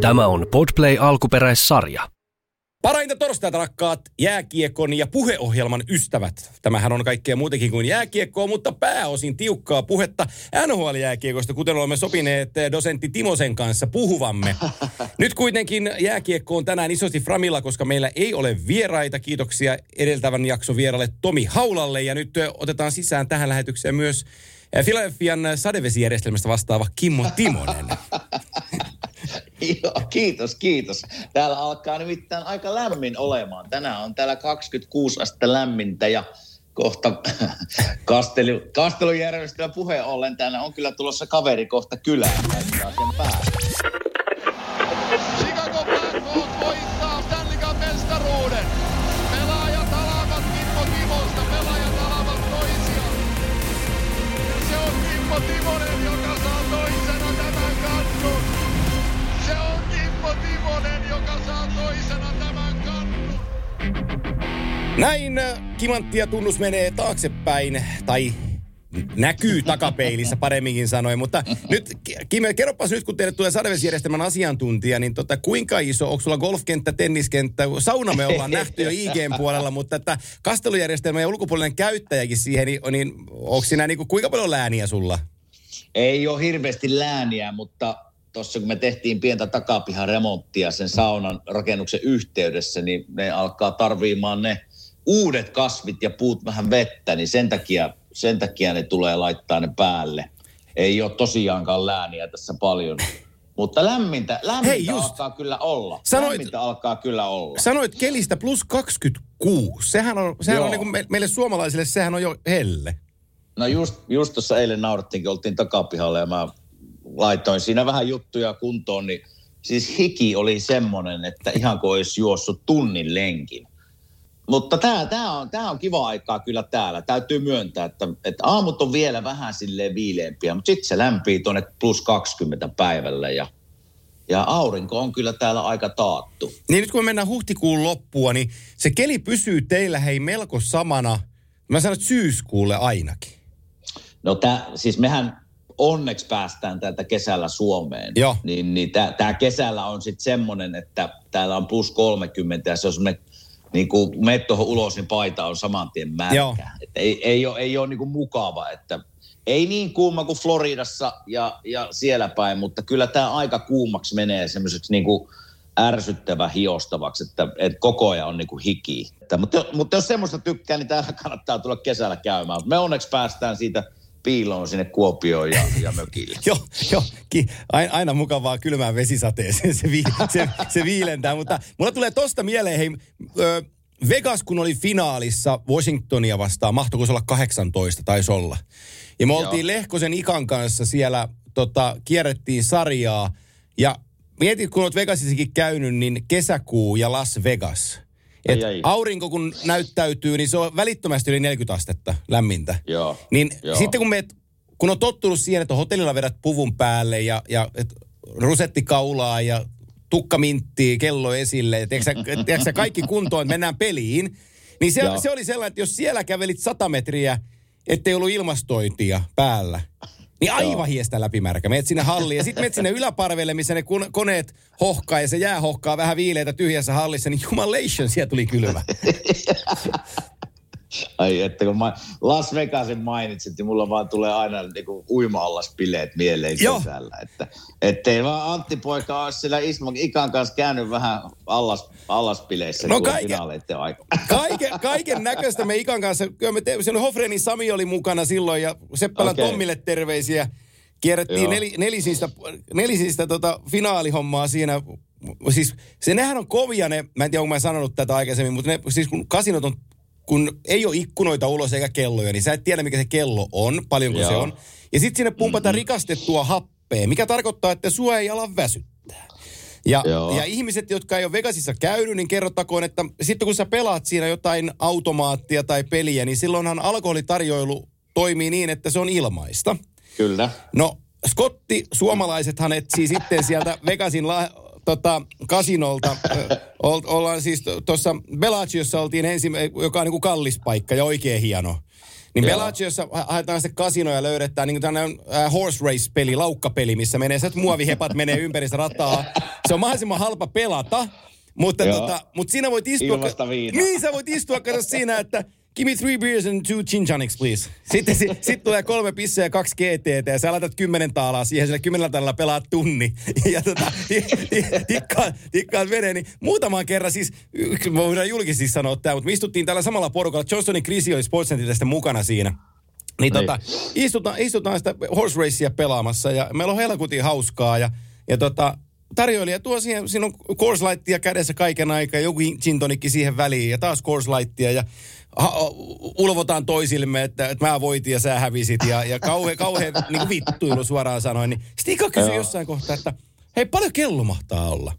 Tämä on Podplay alkuperäissarja. Parainta torstaita rakkaat jääkiekon ja puheohjelman ystävät. Tämähän on kaikkea muutenkin kuin jääkiekkoa, mutta pääosin tiukkaa puhetta NHL-jääkiekosta, kuten olemme sopineet dosentti Timosen kanssa puhuvamme. Nyt kuitenkin jääkiekko on tänään isosti framilla, koska meillä ei ole vieraita. Kiitoksia edeltävän jakson vieralle Tomi Haulalle ja nyt otetaan sisään tähän lähetykseen myös Philadelphian sadevesijärjestelmästä vastaava Kimmo Timonen. Joo, kiitos, kiitos. Täällä alkaa nimittäin aika lämmin olemaan. Tänään on täällä 26 astetta lämmintä ja kohta kastelu, kastelujärjestelmä puheen ollen täällä on kyllä tulossa kaveri kohta kylään. Sen päälle. Näin äh, kimanttia tunnus menee taaksepäin, tai näkyy takapeilissä paremminkin sanoen, mutta nyt Kime, kerropas nyt, kun teille tulee sadevesijärjestelmän asiantuntija, niin tota, kuinka iso, onko sulla golfkenttä, tenniskenttä, sauna me ollaan nähty jo IGn puolella, mutta että kastelujärjestelmä ja ulkopuolinen käyttäjäkin siihen, niin, niin onko siinä niin kuin, kuinka paljon lääniä sulla? Ei ole hirveästi lääniä, mutta tuossa kun me tehtiin pientä takapihan remonttia sen saunan rakennuksen yhteydessä, niin ne alkaa tarviimaan ne uudet kasvit ja puut vähän vettä, niin sen takia, sen takia ne tulee laittaa ne päälle. Ei ole tosiaankaan lääniä tässä paljon. Mutta lämmintä, lämmintä Hei, just. alkaa kyllä olla. Sanoit- lämmintä alkaa kyllä olla. Sanoit kelistä plus 26. Sehän on, sehän on niin kuin me, meille suomalaisille, sehän on jo helle. No just, just tuossa eilen naurattiinkin, oltiin takapihalla ja mä laitoin siinä vähän juttuja kuntoon, niin siis hiki oli semmoinen, että ihan kuin olisi juossut tunnin lenkin. Mutta tämä tää on, tää on kiva aikaa kyllä täällä. Täytyy myöntää, että, että aamut on vielä vähän silleen viileempiä, mutta sitten se lämpii tuonne plus 20 päivällä ja, ja aurinko on kyllä täällä aika taattu. Niin nyt kun me mennään huhtikuun loppua, niin se keli pysyy teillä hei melko samana, mä sanon, että syyskuulle ainakin. No tää, siis mehän onneksi päästään täältä kesällä Suomeen. Joo. Niin, niin tämä kesällä on sitten semmoinen, että täällä on plus 30 ja se on semmoinen, niin kuin meet tuohon ulos, niin paita on saman tien Joo. märkä. Ei, ei ole, ei ole niin kuin mukava, että ei niin kuuma kuin Floridassa ja, ja siellä päin, mutta kyllä tämä aika kuumaksi menee semmoiseksi niin kuin ärsyttävä hiostavaksi, että, että koko ajan on niin kuin hiki. Että, mutta, mutta jos semmoista tykkää, niin täällä kannattaa tulla kesällä käymään. Me onneksi päästään siitä piiloon sinne Kuopioon ja, ja mökille. Joo, joo ki, aina, aina mukavaa kylmään vesisateeseen, se, vi, se, se viilentää. Mutta mulla tulee tosta mieleen, hei, ö, Vegas kun oli finaalissa Washingtonia vastaan, mahtoiko se olla 18, taisi olla. Ja me oltiin Joo. Lehkosen Ikan kanssa siellä, tota, kierrettiin sarjaa. Ja mietit, kun olet Vegasissakin käynyt, niin kesäkuu ja Las Vegas. Et Ai, ai. aurinko kun näyttäytyy, niin se on välittömästi yli 40 astetta lämmintä. Joo, Niin joo. sitten kun meet, kun on tottunut siihen, että hotellilla vedät puvun päälle ja, ja et rusetti kaulaa ja tukka minttii, kello esille, ja tiedätkö, kaikki kuntoon, että mennään peliin, niin se, Joo. se oli sellainen, että jos siellä kävelit 100 metriä, ettei ollut ilmastointia päällä, niin aivan hiestä läpimärkä. Meet sinne halliin ja sitten meet sinne yläparvelle, missä ne kun- koneet hohkaa ja se jää hohkaa vähän viileitä tyhjässä hallissa, niin jumalation, siellä tuli kylmä. Ai että kun mä Las Vegasin mainitsit, niin mulla vaan tulee aina niinku uima-allaspileet mieleen Joo. kesällä. Että, ettei vaan Antti Poika ole siellä Ismo Ikan kanssa käynyt vähän allas, allaspileissä No no, kaiken- aika. Kaiken, kaiken näköistä me Ikan kanssa, kyllä me te, Hofrenin Sami oli mukana silloin ja Seppälän Okei. Tommille terveisiä. Kierrettiin Joo. nel, nelisistä, nelisistä tota finaalihommaa siinä. Siis se nehän on kovia ne, mä en tiedä onko mä sanonut tätä aikaisemmin, mutta ne, siis kun kasinot on, kun ei ole ikkunoita ulos eikä kelloja, niin sä et tiedä mikä se kello on, paljonko se Joo. on. Ja sitten sinne pumpataan mm-hmm. rikastettua happea, mikä tarkoittaa, että sua ei ala väsyttää. Ja, Joo. ja ihmiset, jotka ei ole Vegasissa käynyt, niin kerrottakoon, että sitten kun sä pelaat siinä jotain automaattia tai peliä, niin silloinhan alkoholitarjoilu toimii niin, että se on ilmaista. Kyllä. No, Skotti, suomalaisethan etsii sitten sieltä Vegasin la, tota, kasinolta. Ol- ollaan siis tuossa Bellagiossa oltiin ensimmäinen, joka on niin kuin kallis paikka ja oikein hieno. Niin Joo. Bellagiossa ha- haetaan sitten kasino ja löydetään niin tämmöinen äh, horse race-peli, laukkapeli, missä menee, että muovihepat menee ympäri sitä rataa. se on mahdollisimman halpa pelata, mutta, Joo. tota, mutta siinä voit istua... Ilmasta viinaa. Niin, sä voit istua kato siinä, että Give me three beers and two gin tonics, please. Sitten si, sit tulee kolme pisseä ja kaksi GTT ja sä laitat kymmenen taalaa siihen, sillä kymmenellä taalalla pelaat tunni. Ja tota, ti- ti- tikkaat, tikkaat veden, niin muutaman kerran siis, voidaan julkisesti sanoa tämä, mutta me istuttiin tällä samalla porukalla. Johnsonin Krisi oli Sportsnetiltä sitten mukana siinä. Niin tota, istutaan, istutaan sitä horse racea pelaamassa ja meillä on helkutin hauskaa ja, ja tota, tarjoilija tuo siihen, siinä on course lightia kädessä kaiken aikaa, joku gin siihen väliin ja taas course lightia ja ha, ulvotaan toisillemme, että, että mä voitin ja sä hävisit ja, ja kauhean, kauhean niin vittuilu suoraan sanoin. Niin sitten Ika kysyi Joo. jossain kohtaa, että hei paljon kello mahtaa olla?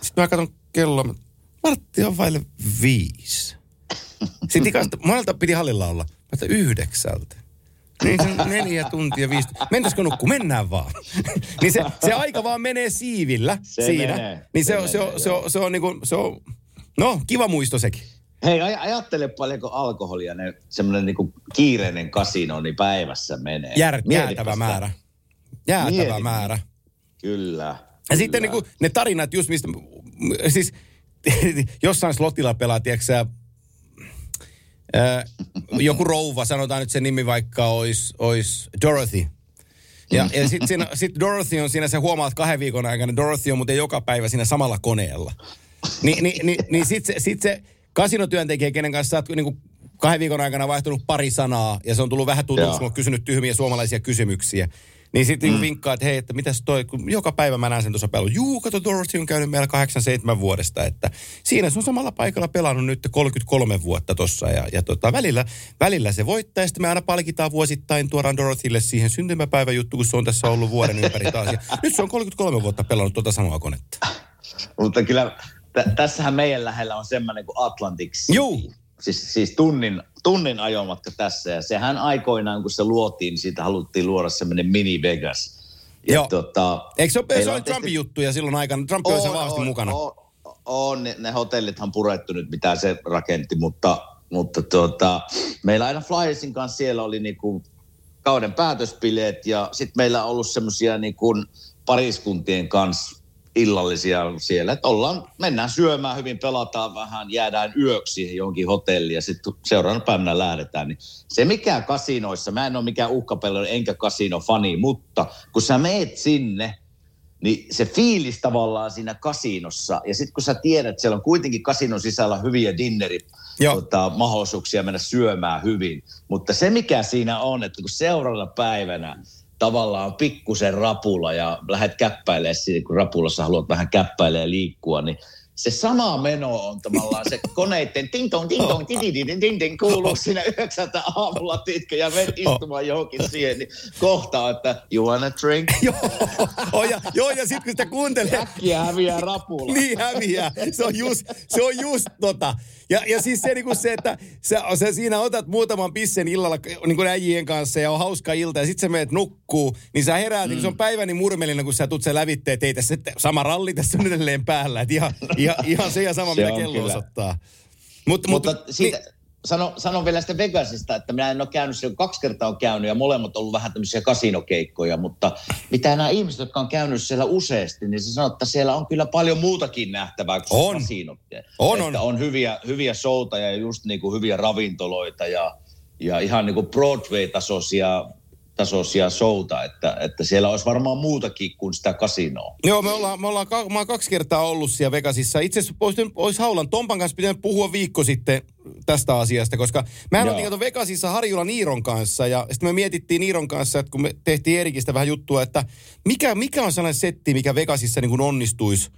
Sitten mä katson kelloa, vartti on vaille viisi. Sitten ikasta, monelta piti hallilla olla. Mä että yhdeksältä. Niin se on neljä tuntia viisi. Mentäisikö nukkuu? Mennään vaan. niin se, se aika vaan menee siivillä Se siinä. menee, niin se, se on, se, on, menee, se, on, se on niinku, se on, no kiva muisto sekin. Hei, aj- ajattele paljonko alkoholia ne semmoinen niinku kiireinen kasino niin päivässä menee. Jär, jäätävä määrä. Jäätävä Mieti. määrä. Kyllä. Ja kyllä. sitten niinku ne tarinat just mistä, siis jossain slotilla pelaa, tiedätkö ää, joku rouva, sanotaan nyt sen nimi vaikka olisi ois Dorothy. Ja, ja sitten sit Dorothy on siinä, sä huomaat kahden viikon aikana, Dorothy on muuten joka päivä siinä samalla koneella. Ni, ni, ni, niin sitten se, sit se kasinotyöntekijä, kenen kanssa sä oot niinku kahden viikon aikana vaihtunut pari sanaa, ja se on tullut vähän tutuksi, kun on kysynyt tyhmiä suomalaisia kysymyksiä. Niin sitten mm. vinkkaa, että hei, että mitäs toi, kun joka päivä mä näen sen tuossa pelon. Juu, kato, Dorothy on käynyt meillä 87 vuodesta, että siinä se on samalla paikalla pelannut nyt 33 vuotta tossa. Ja, ja tota, välillä, välillä se voittaa, ja sitten me aina palkitaan vuosittain, tuodaan Dorothylle siihen syntymäpäiväjuttu, kun se on tässä ollut vuoden ympäri taas. Ja nyt se on 33 vuotta pelannut tuota samaa konetta. Mutta kyllä t- tässähän meidän lähellä on semmoinen kuin Atlantic City. Juu. Siis, siis tunnin, tunnin ajomatka tässä. Ja sehän aikoinaan, kun se luotiin, niin siitä haluttiin luoda semmoinen mini Vegas. Ja Joo. Tota, Eikö se ole, se on oli Trumpin juttuja silloin aikana? Trump oli se vahvasti mukana. On, on ne, ne hotellithan purettu nyt, mitä se rakentti, mutta, mutta tuota, meillä aina Flyersin kanssa siellä oli niinku kauden päätöspileet ja sitten meillä on ollut semmoisia niinku pariskuntien kanssa illallisia siellä, että ollaan, mennään syömään hyvin, pelataan vähän, jäädään yöksi johonkin hotelliin ja sitten seuraavana päivänä lähdetään. Niin se mikä kasinoissa, mä en ole mikään uhkapeli enkä kasinofani, mutta kun sä meet sinne, niin se fiilis tavallaan siinä kasinossa, ja sitten kun sä tiedät, että siellä on kuitenkin kasinon sisällä hyviä dinneri, tota, mahdollisuuksia mennä syömään hyvin. Mutta se mikä siinä on, että kun seuraavana päivänä tavallaan pikkusen rapula ja lähdet käppäilemään siinä, kun rapulassa haluat vähän käppäileä ja liikkua, niin se sama meno on tavallaan se koneiden ting tong ting tong ting ting ting kuuluu siinä yhdeksältä aamulla titkä ja menet istumaan johonkin siihen, niin kohtaa, että you wanna drink? joo, oh, ja, joo, ja sitten kun sitä kuuntelee, Äkkiä häviää rapula. niin häviää. Se on just, se on just tota. Ja, ja siis se, niin se että sä, sä, siinä otat muutaman pissen illalla niin kuin äijien kanssa ja on hauska ilta ja sitten sä menet nukkuu, niin sä heräät, mm. niin se on päiväni murmelina, kun sä tuut sen lävitteen, että ei tässä että sama ralli tässä on edelleen päällä. Et ihan, ihan, ihan se ja sama, Se mitä kello kyllä. osoittaa. Mut, Mutta mut, siitä, niin, sano, sanon vielä sitä Vegasista, että minä en ole käynyt siellä, kaksi kertaa on käynyt ja molemmat on ollut vähän tämmöisiä kasinokeikkoja, mutta mitä nämä ihmiset, jotka on käynyt siellä useasti, niin se sanoo, että siellä on kyllä paljon muutakin nähtävää kuin On. kasinot. On, että on. on hyviä, hyviä showta ja just niin kuin hyviä ravintoloita ja, ja ihan niin kuin Broadway-tasoisia tasoisia showta, että, että siellä olisi varmaan muutakin kuin sitä kasinoa. Joo, me ollaan, me ollaan, mä oon kaksi kertaa ollut siellä Vegasissa. Itse asiassa olisi, olisi Haulan Tompan kanssa pitänyt puhua viikko sitten tästä asiasta, koska Joo. oltiin kato Vegasissa Harjula Niiron kanssa ja sitten me mietittiin Niiron kanssa, että kun me tehtiin Erikistä vähän juttua, että mikä, mikä on sellainen setti, mikä Vegasissa niin kuin onnistuisi,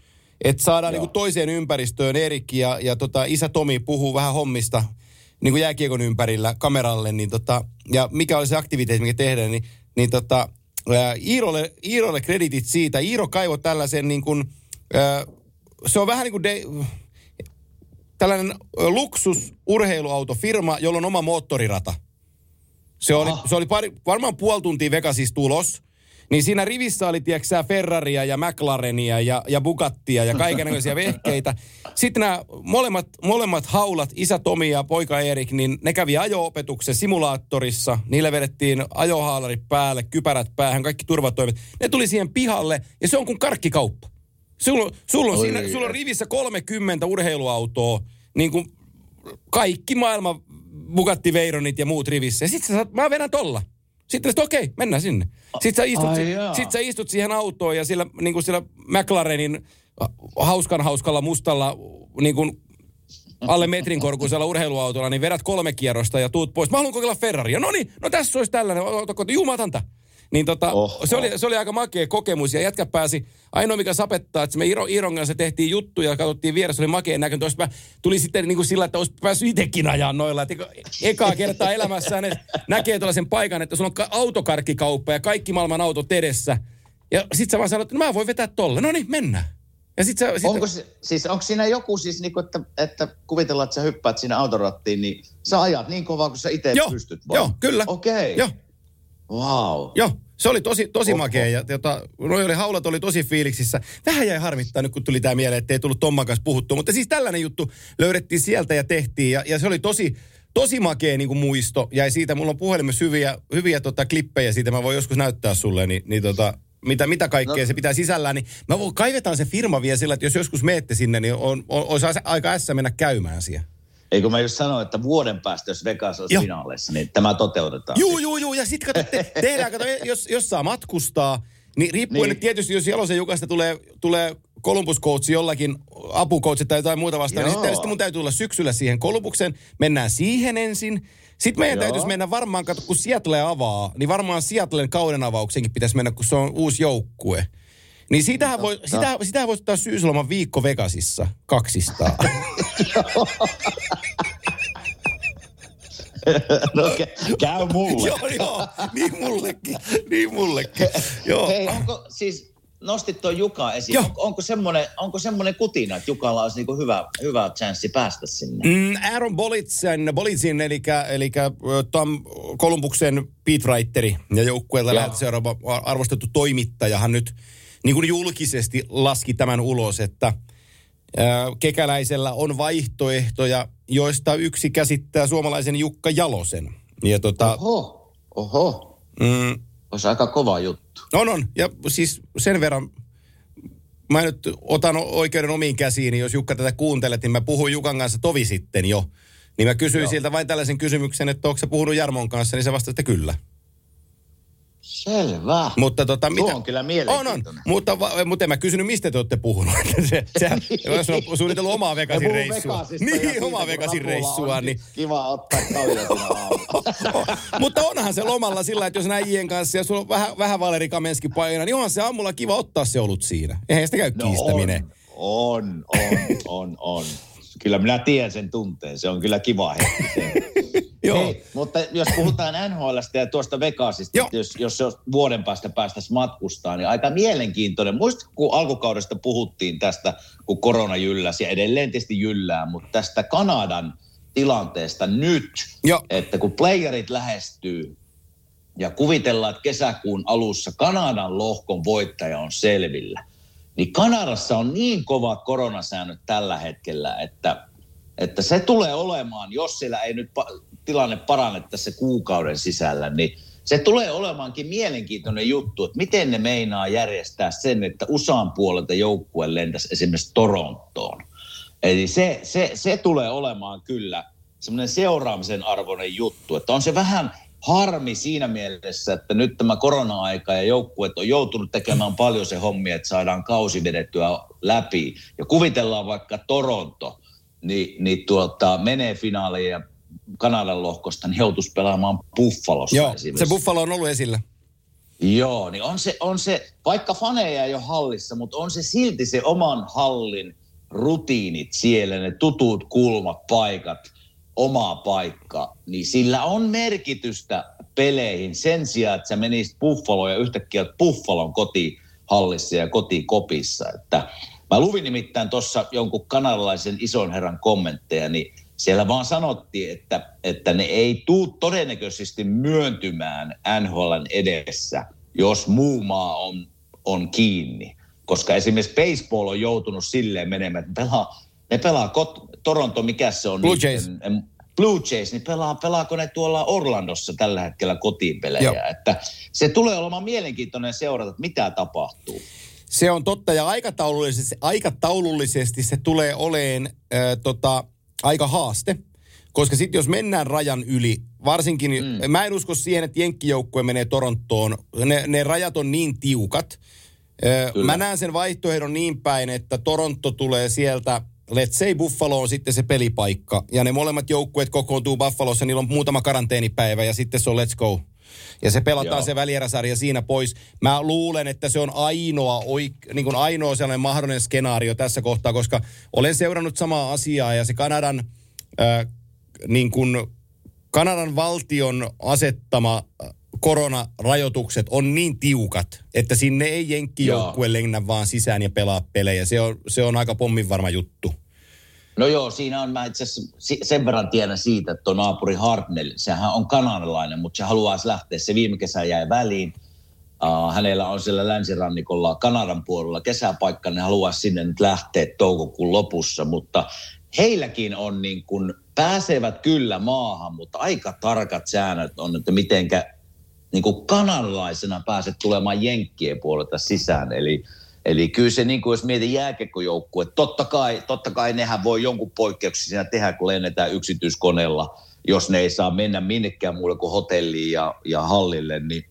että saadaan niin Joo. kuin toiseen ympäristöön Erik ja, ja tota, isä Tomi puhuu vähän hommista niin kuin jääkiekon ympärillä kameralle, niin tota, ja mikä oli se aktiviteetti, mikä tehdään, niin, niin tota, ää, Iirolle, Iirolle kreditit siitä. Iiro kaivoi tällaisen niin kuin, ää, se on vähän niin kuin de, tällainen ö, luksusurheiluautofirma, jolla on oma moottorirata. Se oli, Aha. se oli pari, varmaan puoli tuntia Vegasissa tulos. Niin siinä rivissä oli, tiedätkö Ferraria ja McLarenia ja, ja Bugattia ja kaikenlaisia vehkeitä. Sitten nämä molemmat, molemmat haulat, isä Tomi ja poika Erik, niin ne kävi ajo-opetuksen simulaattorissa. Niille vedettiin ajohaalarit päälle, kypärät päähän, kaikki turvatoimet. Ne tuli siihen pihalle ja se on kuin karkkikauppa. Sulla, sulla, on, Oi, siinä, sulla on rivissä 30 urheiluautoa, niin kuin kaikki maailman Bugatti Veyronit ja muut rivissä. Ja sit sä saat, mä vedän tolla. Sitten sä okei, okay, mennään sinne. Sitten sä, istut, Ai jaa. sit sä istut siihen autoon ja sillä, niin kuin sillä McLarenin hauskan hauskalla mustalla niin kuin alle metrin korkuisella urheiluautolla, niin vedät kolme kierrosta ja tuut pois. Mä haluan kokeilla Ferraria. No niin, no tässä olisi tällainen. Otako, Niin tota, Oho. se, oli, se oli aika makea kokemus ja jätkä pääsi, ainoa mikä sapettaa, että me Iro, Iron kanssa tehtiin juttuja ja katsottiin vieressä, oli makea näköinen. Toista mä tuli sitten niin kuin sillä, että olisi päässyt itsekin ajaa noilla. Että eka- ekaa kertaa elämässään että näkee tuollaisen paikan, että sulla on ka- autokarkkikauppa ja kaikki maailman autot edessä. Ja sit sä vaan sanot, että no mä voin vetää tolle. No niin, mennään. Ja sit sä, sit, Onko, se, siis, onko siinä joku siis, niin kuin, että, että kuvitellaan, että sä hyppäät siinä autorattiin, niin sä ajat niin kovaa, kun sä itse pystyt vai? joo, kyllä. Okei. Joo, Wow. Joo, se oli tosi, tosi Oho. makea. Ja, tota, noi oli, haulat oli tosi fiiliksissä. Vähän jäi harmittaa nyt, kun tuli tämä mieleen, että ei tullut Tomman kanssa puhuttua. Mutta siis tällainen juttu löydettiin sieltä ja tehtiin. Ja, ja se oli tosi, tosi makea niin kuin muisto. Ja siitä mulla on puhelimessa hyviä, hyviä tota, klippejä siitä. Mä voin joskus näyttää sulle, niin, niin tota, mitä, mitä kaikkea no. se pitää sisällään. Niin mä voin, kaivetaan se firma vielä sillä, että jos joskus meette sinne, niin on, on, olisi aika ässä mennä käymään siellä. Eikö mä just sanoin, että vuoden päästä, jos Vegas olisi Joo. finaaleissa, niin tämä toteutetaan. Juu, juu, juu. Ja sitten kato, te, tehdään, kato, jos, jos saa matkustaa, niin riippuen Niin. nyt tietysti, jos Jalosen Jukasta tulee, tulee Columbus Coach jollakin apukoutsi tai jotain muuta vastaan, niin Joo. sitten, sitten mun täytyy tulla syksyllä siihen Columbukseen. Mennään siihen ensin. Sitten meidän Joo. täytyisi mennä varmaan, kato, kun Seattle avaa, niin varmaan Seattlen kauden avauksenkin pitäisi mennä, kun se on uusi joukkue. Niin sitähän, voi, sitä, sitähän voisi ottaa syysloman viikko Vegasissa kaksistaan. no, kä- käy mulle. joo, joo, niin mullekin, niin mullekin. Joo. Hei, onko siis, nostit tuon Juka esiin. Joo. Onko, onko, semmoinen, onko semmoinen kutina, että Jukalla olisi niinku hyvä, hyvä chanssi päästä sinne? Mm, Aaron Bolitsen, Bolitsin, eli, eli Tom Kolumbuksen beatwriteri ja läheltä seuraava arvostettu toimittajahan nyt niin kuin julkisesti laski tämän ulos, että kekäläisellä on vaihtoehtoja, joista yksi käsittää suomalaisen Jukka Jalosen. Ja tota, Oho, oho. mm, Olisi aika kova juttu. on on, ja siis sen verran mä nyt otan oikeuden omiin käsiin, niin jos Jukka tätä kuuntelet, niin mä puhuin Jukan kanssa tovi sitten jo. Niin mä kysyin Joo. siltä vain tällaisen kysymyksen, että onko sä puhunut Jarmon kanssa, niin se vastasi, että kyllä. Selvä. Mutta tota, Tuo mitä... on kyllä On, on. mielenkiintoinen. Mutta, va- mutta en mä kysynyt, mistä te olette puhunut. se, se, jos on suunnitellut omaa Vegasin reissua. Niin, siitä, omaa Vegasin reissua. on Niin, Kiva ottaa kalja mutta onhan se lomalla sillä, että jos näijien kanssa ja sulla on vähän, vähän Valeri Kamenski paina, niin onhan se aamulla kiva ottaa se olut siinä. Eihän sitä käy kiistäminen. No on, on, on, on, on. Kyllä minä tiedän sen tunteen. Se on kyllä kiva hetki se. Joo. Hei, mutta jos puhutaan NHLstä ja tuosta Vegasista, jos, jos se vuoden päästä päästäisiin matkustaa, niin aika mielenkiintoinen. Muistatko, kun alkukaudesta puhuttiin tästä, kun korona jylläsi ja edelleen tietysti jyllää, mutta tästä Kanadan tilanteesta nyt, Joo. että kun playerit lähestyy ja kuvitellaan, että kesäkuun alussa Kanadan lohkon voittaja on selvillä, niin Kanadassa on niin kovat koronasäännöt tällä hetkellä, että, että se tulee olemaan, jos siellä ei nyt pa- tilanne parane tässä kuukauden sisällä, niin se tulee olemaankin mielenkiintoinen juttu, että miten ne meinaa järjestää sen, että USAn puolelta joukkue lentäisi esimerkiksi Torontoon. Eli se, se, se tulee olemaan kyllä semmoinen seuraamisen arvoinen juttu, että on se vähän harmi siinä mielessä, että nyt tämä korona-aika ja joukkueet on joutunut tekemään paljon se hommi, että saadaan kausi vedettyä läpi. Ja kuvitellaan vaikka Toronto, niin, niin tuota, menee finaaliin ja Kanadan lohkosta, niin joutuisi pelaamaan Buffalossa Joo, se. Buffalo on ollut esillä. Joo, niin on se, on se, vaikka faneja ei ole hallissa, mutta on se silti se oman hallin rutiinit siellä, ne tutut kulmat, paikat, oma paikka, niin sillä on merkitystä peleihin sen sijaan, että sä menisit Buffaloon ja yhtäkkiä Buffalon kotihallissa ja kotikopissa. Että mä luvin nimittäin tuossa jonkun kanadalaisen ison herran kommentteja, niin siellä vaan sanottiin, että, että ne ei tuu todennäköisesti myöntymään NHLn edessä, jos muu maa on, on kiinni. Koska esimerkiksi baseball on joutunut silleen menemään, että pelaa, ne pelaa kot, Toronto, mikä se on? Blue niiden- Jays. em, Blue Jays, niin pelaa, pelaako ne tuolla Orlandossa tällä hetkellä kotiinpelejä? Joo. Että se tulee olemaan mielenkiintoinen seurata, että mitä tapahtuu. Se on totta ja aikataulullisesti, aikataulullisesti se tulee oleen äh, tota, aika haaste. Koska sitten jos mennään rajan yli, varsinkin, mm. mä en usko siihen, että jenkkijoukkue menee Torontoon. Ne, ne rajat on niin tiukat. Kyllä. Mä näen sen vaihtoehdon niin päin, että Toronto tulee sieltä, let's say Buffalo on sitten se pelipaikka. Ja ne molemmat joukkueet kokoontuu Buffalossa, niillä on muutama karanteenipäivä ja sitten se on let's go. Ja se pelataan Joo. se välieräsarja siinä pois. Mä luulen, että se on ainoa, oik, niin kuin ainoa sellainen mahdollinen skenaario tässä kohtaa, koska olen seurannut samaa asiaa ja se Kanadan, äh, niin kuin Kanadan valtion asettama koronarajoitukset on niin tiukat, että sinne ei jenkkijoukkue lennä vaan sisään ja pelaa pelejä. Se on, se on aika pommin varma juttu. No joo, siinä on, mä itse sen verran tiedän siitä, että tuo naapuri Hartnell, sehän on kanadalainen, mutta se haluaisi lähteä. Se viime kesä jäi väliin. Uh, hänellä on siellä länsirannikolla Kanadan puolella kesäpaikka, ne haluaisi sinne nyt lähteä toukokuun lopussa, mutta heilläkin on niin kuin, pääsevät kyllä maahan, mutta aika tarkat säännöt on, että mitenkä niin kuin kanadalaisena pääset tulemaan jenkkien puolelta sisään. Eli, eli kyllä se, niin kuin jos mietin jääkekkojoukkue, totta kai, totta kai nehän voi jonkun poikkeuksia siinä tehdä, kun lennetään yksityiskoneella, jos ne ei saa mennä minnekään muulle kuin hotelliin ja, ja hallille, niin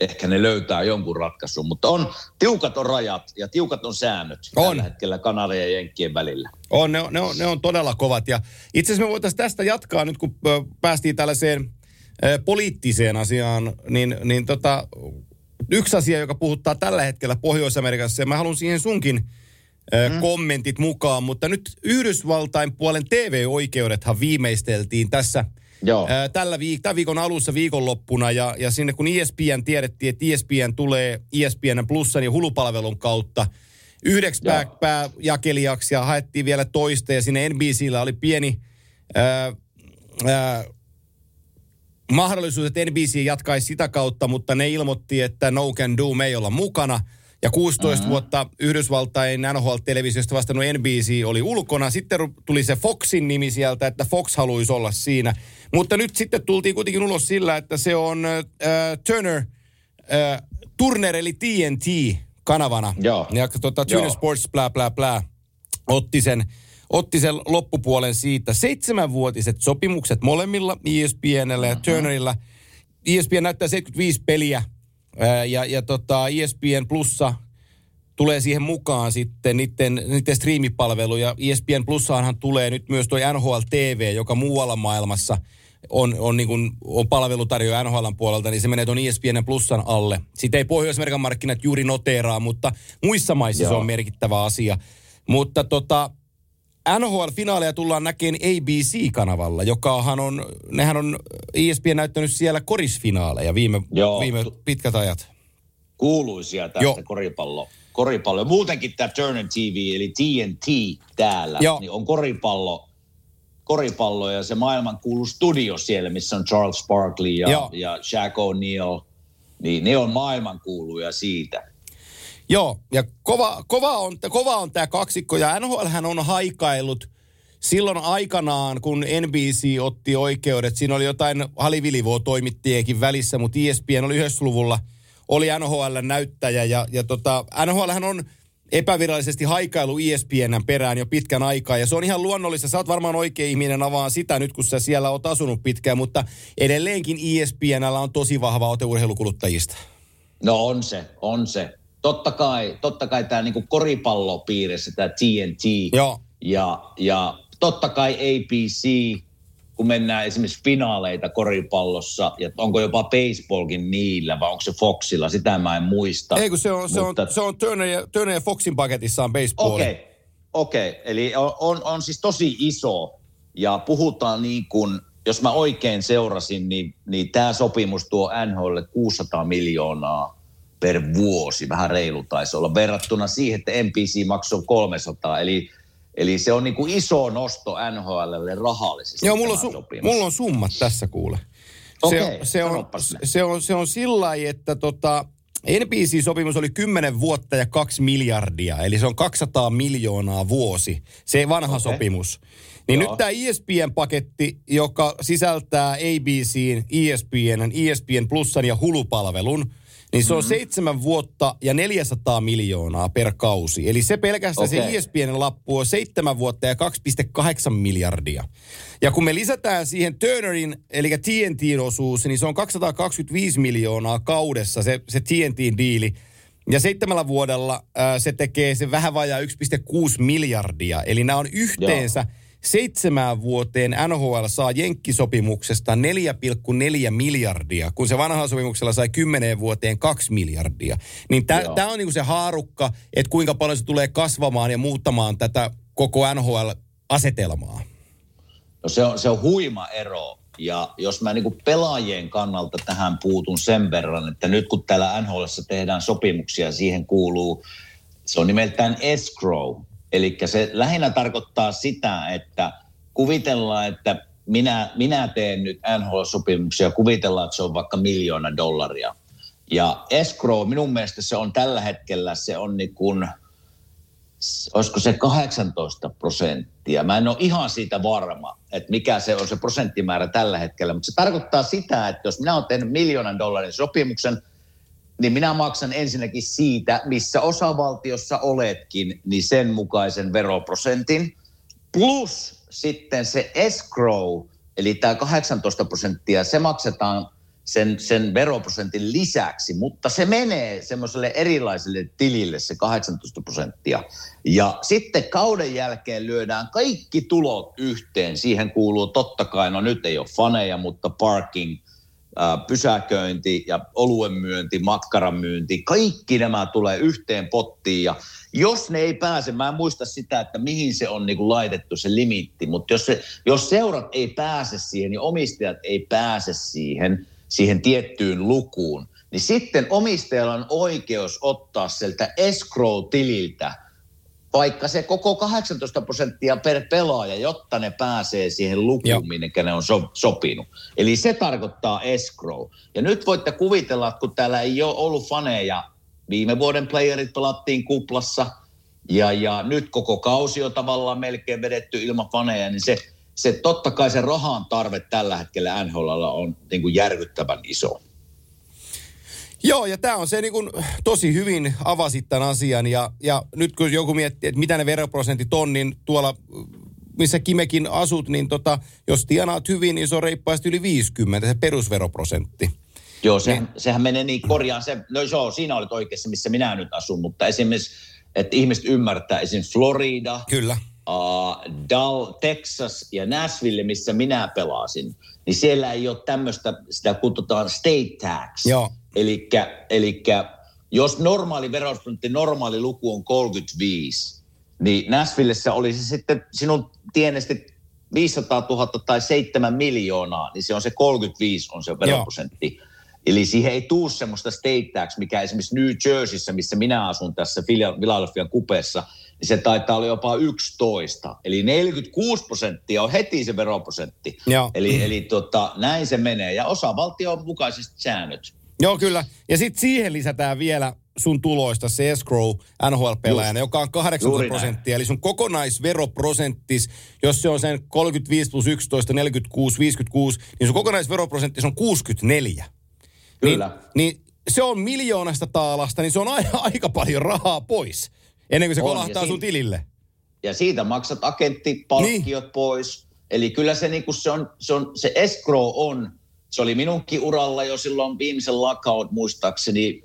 ehkä ne löytää jonkun ratkaisun. Mutta on, tiukat on rajat ja tiukat on säännöt on. tällä hetkellä Kanadan ja Jenkkien välillä. On, ne on, ne on, ne on todella kovat. Ja itse asiassa me voitaisiin tästä jatkaa nyt, kun päästiin tällaiseen poliittiseen asiaan, niin, niin tota, yksi asia, joka puhuttaa tällä hetkellä Pohjois-Amerikassa, ja mä haluan siihen sunkin mm. kommentit mukaan, mutta nyt Yhdysvaltain puolen TV-oikeudethan viimeisteltiin tässä Joo. Ää, tällä viik- tämän viikon alussa viikonloppuna, ja, ja sinne kun ESPN tiedettiin, että ESPN tulee ESPN Plusan ja hulupalvelun kautta yhdeksi pää, pääjakelijaksi, ja haettiin vielä toista, ja sinne NBCllä oli pieni ää, ää, mahdollisuus, että NBC jatkaisi sitä kautta, mutta ne ilmoitti, että no can do, me ei olla mukana. Ja 16 uh-huh. vuotta Yhdysvaltain NHL-televisiosta vastannut NBC oli ulkona. Sitten tuli se Foxin nimi sieltä, että Fox haluaisi olla siinä. Mutta nyt sitten tultiin kuitenkin ulos sillä, että se on äh, Turner, äh, Turner eli TNT kanavana. Joo. Ja tuota, Turner Joo. Sports, bla bla bla, otti sen otti sen loppupuolen siitä. Seitsemänvuotiset sopimukset molemmilla ESPNllä ja Turnerilla. ESPN näyttää 75 peliä ja, ja tota, ESPN Plussa tulee siihen mukaan sitten niiden, niiden striimipalvelu. Ja ESPN Plussaanhan tulee nyt myös tuo NHL TV, joka muualla maailmassa on, on, niin kuin, on palvelutarjoa NHLn puolelta, niin se menee tuon ESPN Plussan alle. Sitä ei Pohjois-Amerikan markkinat juuri noteeraa, mutta muissa maissa Joo. se on merkittävä asia. Mutta tota, NHL-finaaleja tullaan näkemään ABC-kanavalla, jokahan on, nehän on ESPN näyttänyt siellä korisfinaaleja viime, Joo. viime pitkät ajat. Kuuluisia tästä Joo. koripallo. Koripallo. Muutenkin tämä Turner TV, eli TNT täällä, Joo. niin on koripallo, koripallo ja se maailman kuulu studio siellä, missä on Charles Barkley ja, ja Shaq O'Neal. Niin ne on maailmankuuluja siitä. Joo, ja kova, kova on, kova on tämä kaksikko, ja NHL on haikailut silloin aikanaan, kun NBC otti oikeudet, siinä oli jotain Halivilivoa toimittijekin välissä, mutta ESPN oli 90-luvulla, oli NHL-näyttäjä, ja, ja tota, NHL on epävirallisesti haikailu ESPNn perään jo pitkän aikaa, ja se on ihan luonnollista. Sä oot varmaan oikea ihminen avaan sitä nyt, kun sä siellä oot asunut pitkään, mutta edelleenkin ESPNllä on tosi vahva ote urheilukuluttajista. No on se, on se totta kai, totta kai tämä niinku koripallopiirissä, tämä TNT Joo. Ja, ja totta kai ABC, kun mennään esimerkiksi finaaleita koripallossa, ja onko jopa baseballkin niillä, vai onko se Foxilla, sitä mä en muista. Ei kun se on, se Mutta... on, se on Turner, ja, Turner ja Foxin paketissaan baseball. Okei, okay. okei. Okay. eli on, on, on siis tosi iso, ja puhutaan niin kuin, jos mä oikein seurasin, niin, niin tämä sopimus tuo NHL 600 miljoonaa per vuosi, vähän reilu taisi olla, verrattuna siihen, että NPC maksoi 300, eli Eli se on niin kuin iso nosto NHLlle rahallisesti. Joo, mulla on, su- mulla on summat tässä kuule. Okei, se, se, on, se, on, se on sillä lailla, että tota, NBC-sopimus oli 10 vuotta ja 2 miljardia, eli se on 200 miljoonaa vuosi, se vanha okay. sopimus. Niin Joo. nyt tämä ESPN-paketti, joka sisältää ABCn, ESPN, ESPN Plusan ja Hulu-palvelun, niin se on mm-hmm. seitsemän vuotta ja 400 miljoonaa per kausi. Eli se pelkästään okay. se ESPNn lappu on seitsemän vuotta ja 2,8 miljardia. Ja kun me lisätään siihen Turnerin, eli TNT-osuus, niin se on 225 miljoonaa kaudessa se, se TNT-diili. Ja seitsemällä vuodella ää, se tekee se vähän vajaa 1,6 miljardia. Eli nämä on yhteensä Joo. Seitsemään vuoteen NHL saa jenkkisopimuksesta 4,4 miljardia, kun se vanhalla sopimuksella sai kymmeneen vuoteen 2 miljardia. Niin tämä on niinku se haarukka, että kuinka paljon se tulee kasvamaan ja muuttamaan tätä koko NHL-asetelmaa. No se on, se on huima ero ja jos mä niin pelaajien kannalta tähän puutun sen verran, että nyt kun täällä NHL tehdään sopimuksia, siihen kuuluu, se on nimeltään escrow. Eli se lähinnä tarkoittaa sitä, että kuvitellaan, että minä, minä teen nyt NHL-sopimuksia, kuvitellaan, että se on vaikka miljoona dollaria. Ja escrow, minun mielestä se on tällä hetkellä, se on niin kuin – olisiko se 18 prosenttia. Mä en ole ihan siitä varma, että mikä se on se prosenttimäärä tällä hetkellä, mutta se tarkoittaa sitä, että jos minä olen tehnyt miljoonan dollarin sopimuksen, niin minä maksan ensinnäkin siitä, missä osavaltiossa oletkin, niin sen mukaisen veroprosentin. Plus sitten se escrow, eli tämä 18 prosenttia, se maksetaan sen, sen veroprosentin lisäksi, mutta se menee semmoiselle erilaiselle tilille se 18 prosenttia. Ja sitten kauden jälkeen lyödään kaikki tulot yhteen. Siihen kuuluu totta kai, no nyt ei ole faneja, mutta parking, pysäköinti ja oluen myynti, makkaran myynti, kaikki nämä tulee yhteen pottiin. Ja jos ne ei pääse, mä en muista sitä, että mihin se on niin kuin laitettu se limitti, mutta jos, se, jos seurat ei pääse siihen, niin omistajat ei pääse siihen – siihen tiettyyn lukuun, niin sitten omistajalla on oikeus ottaa sieltä escrow-tililtä vaikka se koko 18 prosenttia per pelaaja, jotta ne pääsee siihen lukuun, minne ne on so, sopinut. Eli se tarkoittaa escrow. Ja nyt voitte kuvitella, että kun täällä ei ole ollut faneja, viime vuoden playerit pelattiin kuplassa, ja, ja nyt koko kausi on tavallaan melkein vedetty ilman faneja, niin se se totta kai se rahan tarve tällä hetkellä NHL on niin kuin järkyttävän iso. Joo, ja tämä on se niin kuin, tosi hyvin avasit tämän asian. Ja, ja nyt kun joku miettii, että mitä ne veroprosentit on, niin tuolla missä Kimekin asut, niin tota, jos tienaat hyvin, niin se on reippaasti yli 50, se perusveroprosentti. Joo, se, niin. sehän menee niin korjaan. Se, no joo, siinä olet oikeassa, missä minä nyt asun, mutta esimerkiksi, että ihmiset ymmärtää, esimerkiksi Florida, Kyllä uh, Dal, Texas ja Nashville, missä minä pelasin, niin siellä ei ole tämmöistä, sitä kutsutaan state tax. Eli jos normaali veroprosentti, normaali luku on 35, niin Nashvillessä olisi sitten sinun tienesti 500 000 tai 7 miljoonaa, niin se on se 35 on se veroprosentti. Joo. Eli siihen ei tuu semmoista state tax, mikä esimerkiksi New Jerseyssä, missä minä asun tässä Philadelphian kupeessa – niin se taitaa olla jopa 11. Eli 46 prosenttia on heti se veroprosentti. Joo. Eli, eli tota, näin se menee. Ja osa valtion mukaisesti säännöt. Joo, kyllä. Ja sitten siihen lisätään vielä sun tuloista se escrow NHL-pelaajana, joka on 80 prosenttia. Eli sun kokonaisveroprosenttis, jos se on sen 35 plus 11, 46, 56, niin sun kokonaisveroprosentti on 64. Kyllä. Niin, niin se on miljoonasta taalasta, niin se on aika paljon rahaa pois. Ennen kuin se on, kolahtaa sun tilille. Ja siitä maksat agenttipalkkiot niin. pois. Eli kyllä se, niin se, on, se, on, se escrow on, se oli minunkin uralla jo silloin viimeisen lockout muistaakseni,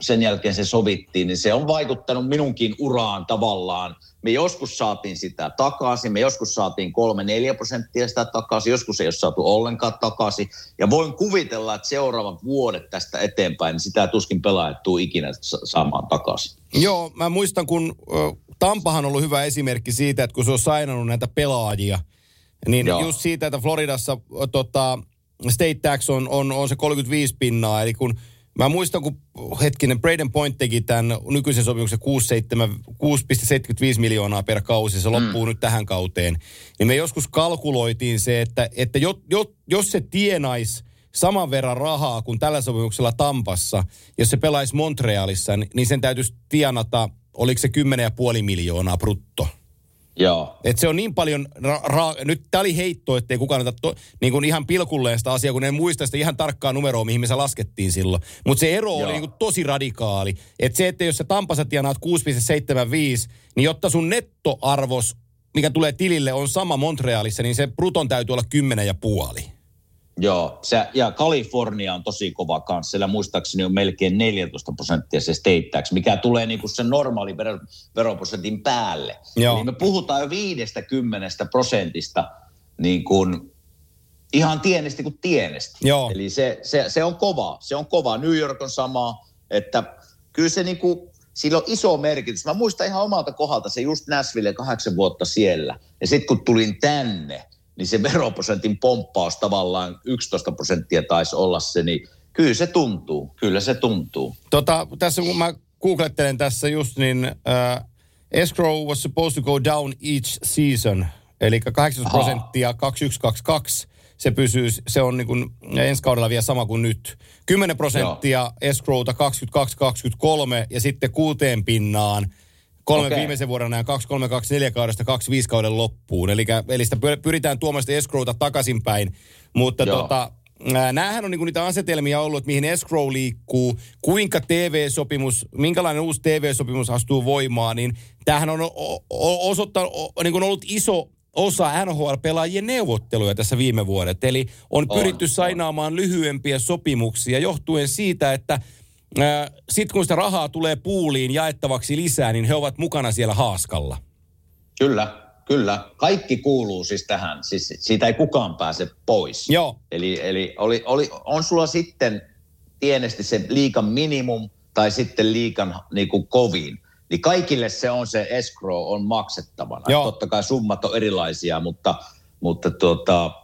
sen jälkeen se sovittiin, niin se on vaikuttanut minunkin uraan tavallaan. Me joskus saatiin sitä takaisin, me joskus saatiin 3-4 prosenttia sitä takaisin, joskus ei ole saatu ollenkaan takaisin. Ja voin kuvitella, että seuraavat vuodet tästä eteenpäin, niin sitä tuskin pelaajat tuu ikinä saamaan takaisin. Joo, mä muistan, kun Tampahan on ollut hyvä esimerkki siitä, että kun se on sainannut näitä pelaajia, niin Joo. just siitä, että Floridassa tota, state tax on, on, on se 35 pinnaa, eli kun Mä muistan, kun hetkinen Braden Point teki tämän nykyisen sopimuksen 6,75 miljoonaa per kausi, se loppuu mm. nyt tähän kauteen. Niin me joskus kalkuloitiin se, että, että jo, jo, jos se tienaisi saman verran rahaa kuin tällä sopimuksella Tampassa, jos se pelaisi Montrealissa, niin sen täytyisi tienata, oliko se 10,5 miljoonaa brutto. Joo. Et se on niin paljon, ra- ra- nyt tämä oli heitto, ettei kukaan ota to, niin kuin ihan pilkulleen sitä asiaa, kun en muista sitä ihan tarkkaa numeroa, mihin me se laskettiin silloin. Mutta se ero Joo. oli niin kuin tosi radikaali. Että se, että jos sä Tampassa tienaat 6,75, niin jotta sun nettoarvos, mikä tulee tilille, on sama Montrealissa, niin se bruton täytyy olla 10 ja puoli. Joo, se, ja Kalifornia on tosi kova kanssa. Siellä muistaakseni on melkein 14 prosenttia se state tax, mikä tulee niin kuin sen normaali vero, veroprosentin päälle. Joo. Eli me puhutaan jo 50 prosentista niin kuin ihan tienesti kuin tienesti. Joo. Eli se, se, se, on kova, se on kova. New York on sama, että kyllä se niin kuin, sillä on iso merkitys. Mä muistan ihan omalta kohdalta se just Nashville kahdeksan vuotta siellä. Ja sitten kun tulin tänne, niin se veroprosentin pomppaus tavallaan 11 prosenttia taisi olla se, niin kyllä se tuntuu, kyllä se tuntuu. Tota, tässä kun mä googlettelen tässä just, niin äh, escrow was supposed to go down each season. Eli 18 Aha. prosenttia 2122. Se pysyy, se on niin kuin ensi kaudella vielä sama kuin nyt. 10 prosenttia escrowta 22-23 ja sitten kuuteen pinnaan kolme Okei. viimeisen vuoden ajan 23-24 kaudesta 25 kauden loppuun. Eli, eli sitä pyr- pyritään tuomaan sitä escrowta takaisinpäin. Mutta Joo. tota, Ää, Näähän on niinku niitä asetelmia ollut, että mihin escrow liikkuu, kuinka TV-sopimus, minkälainen uusi TV-sopimus astuu voimaan, niin tämähän on osoittanut, niin kuin ollut iso osa NHL-pelaajien neuvotteluja tässä viime vuodet. Eli on On, pyritty on. sainaamaan lyhyempiä sopimuksia johtuen siitä, että sitten kun sitä rahaa tulee puuliin jaettavaksi lisää, niin he ovat mukana siellä haaskalla. Kyllä, kyllä. Kaikki kuuluu siis tähän. Siis siitä ei kukaan pääse pois. Joo. Eli, eli oli, oli, on sulla sitten tienesti se liikan minimum tai sitten liikan niin kuin kovin. Niin kaikille se on se escrow on maksettavana. Joo. Totta kai summat on erilaisia, mutta, mutta tuota,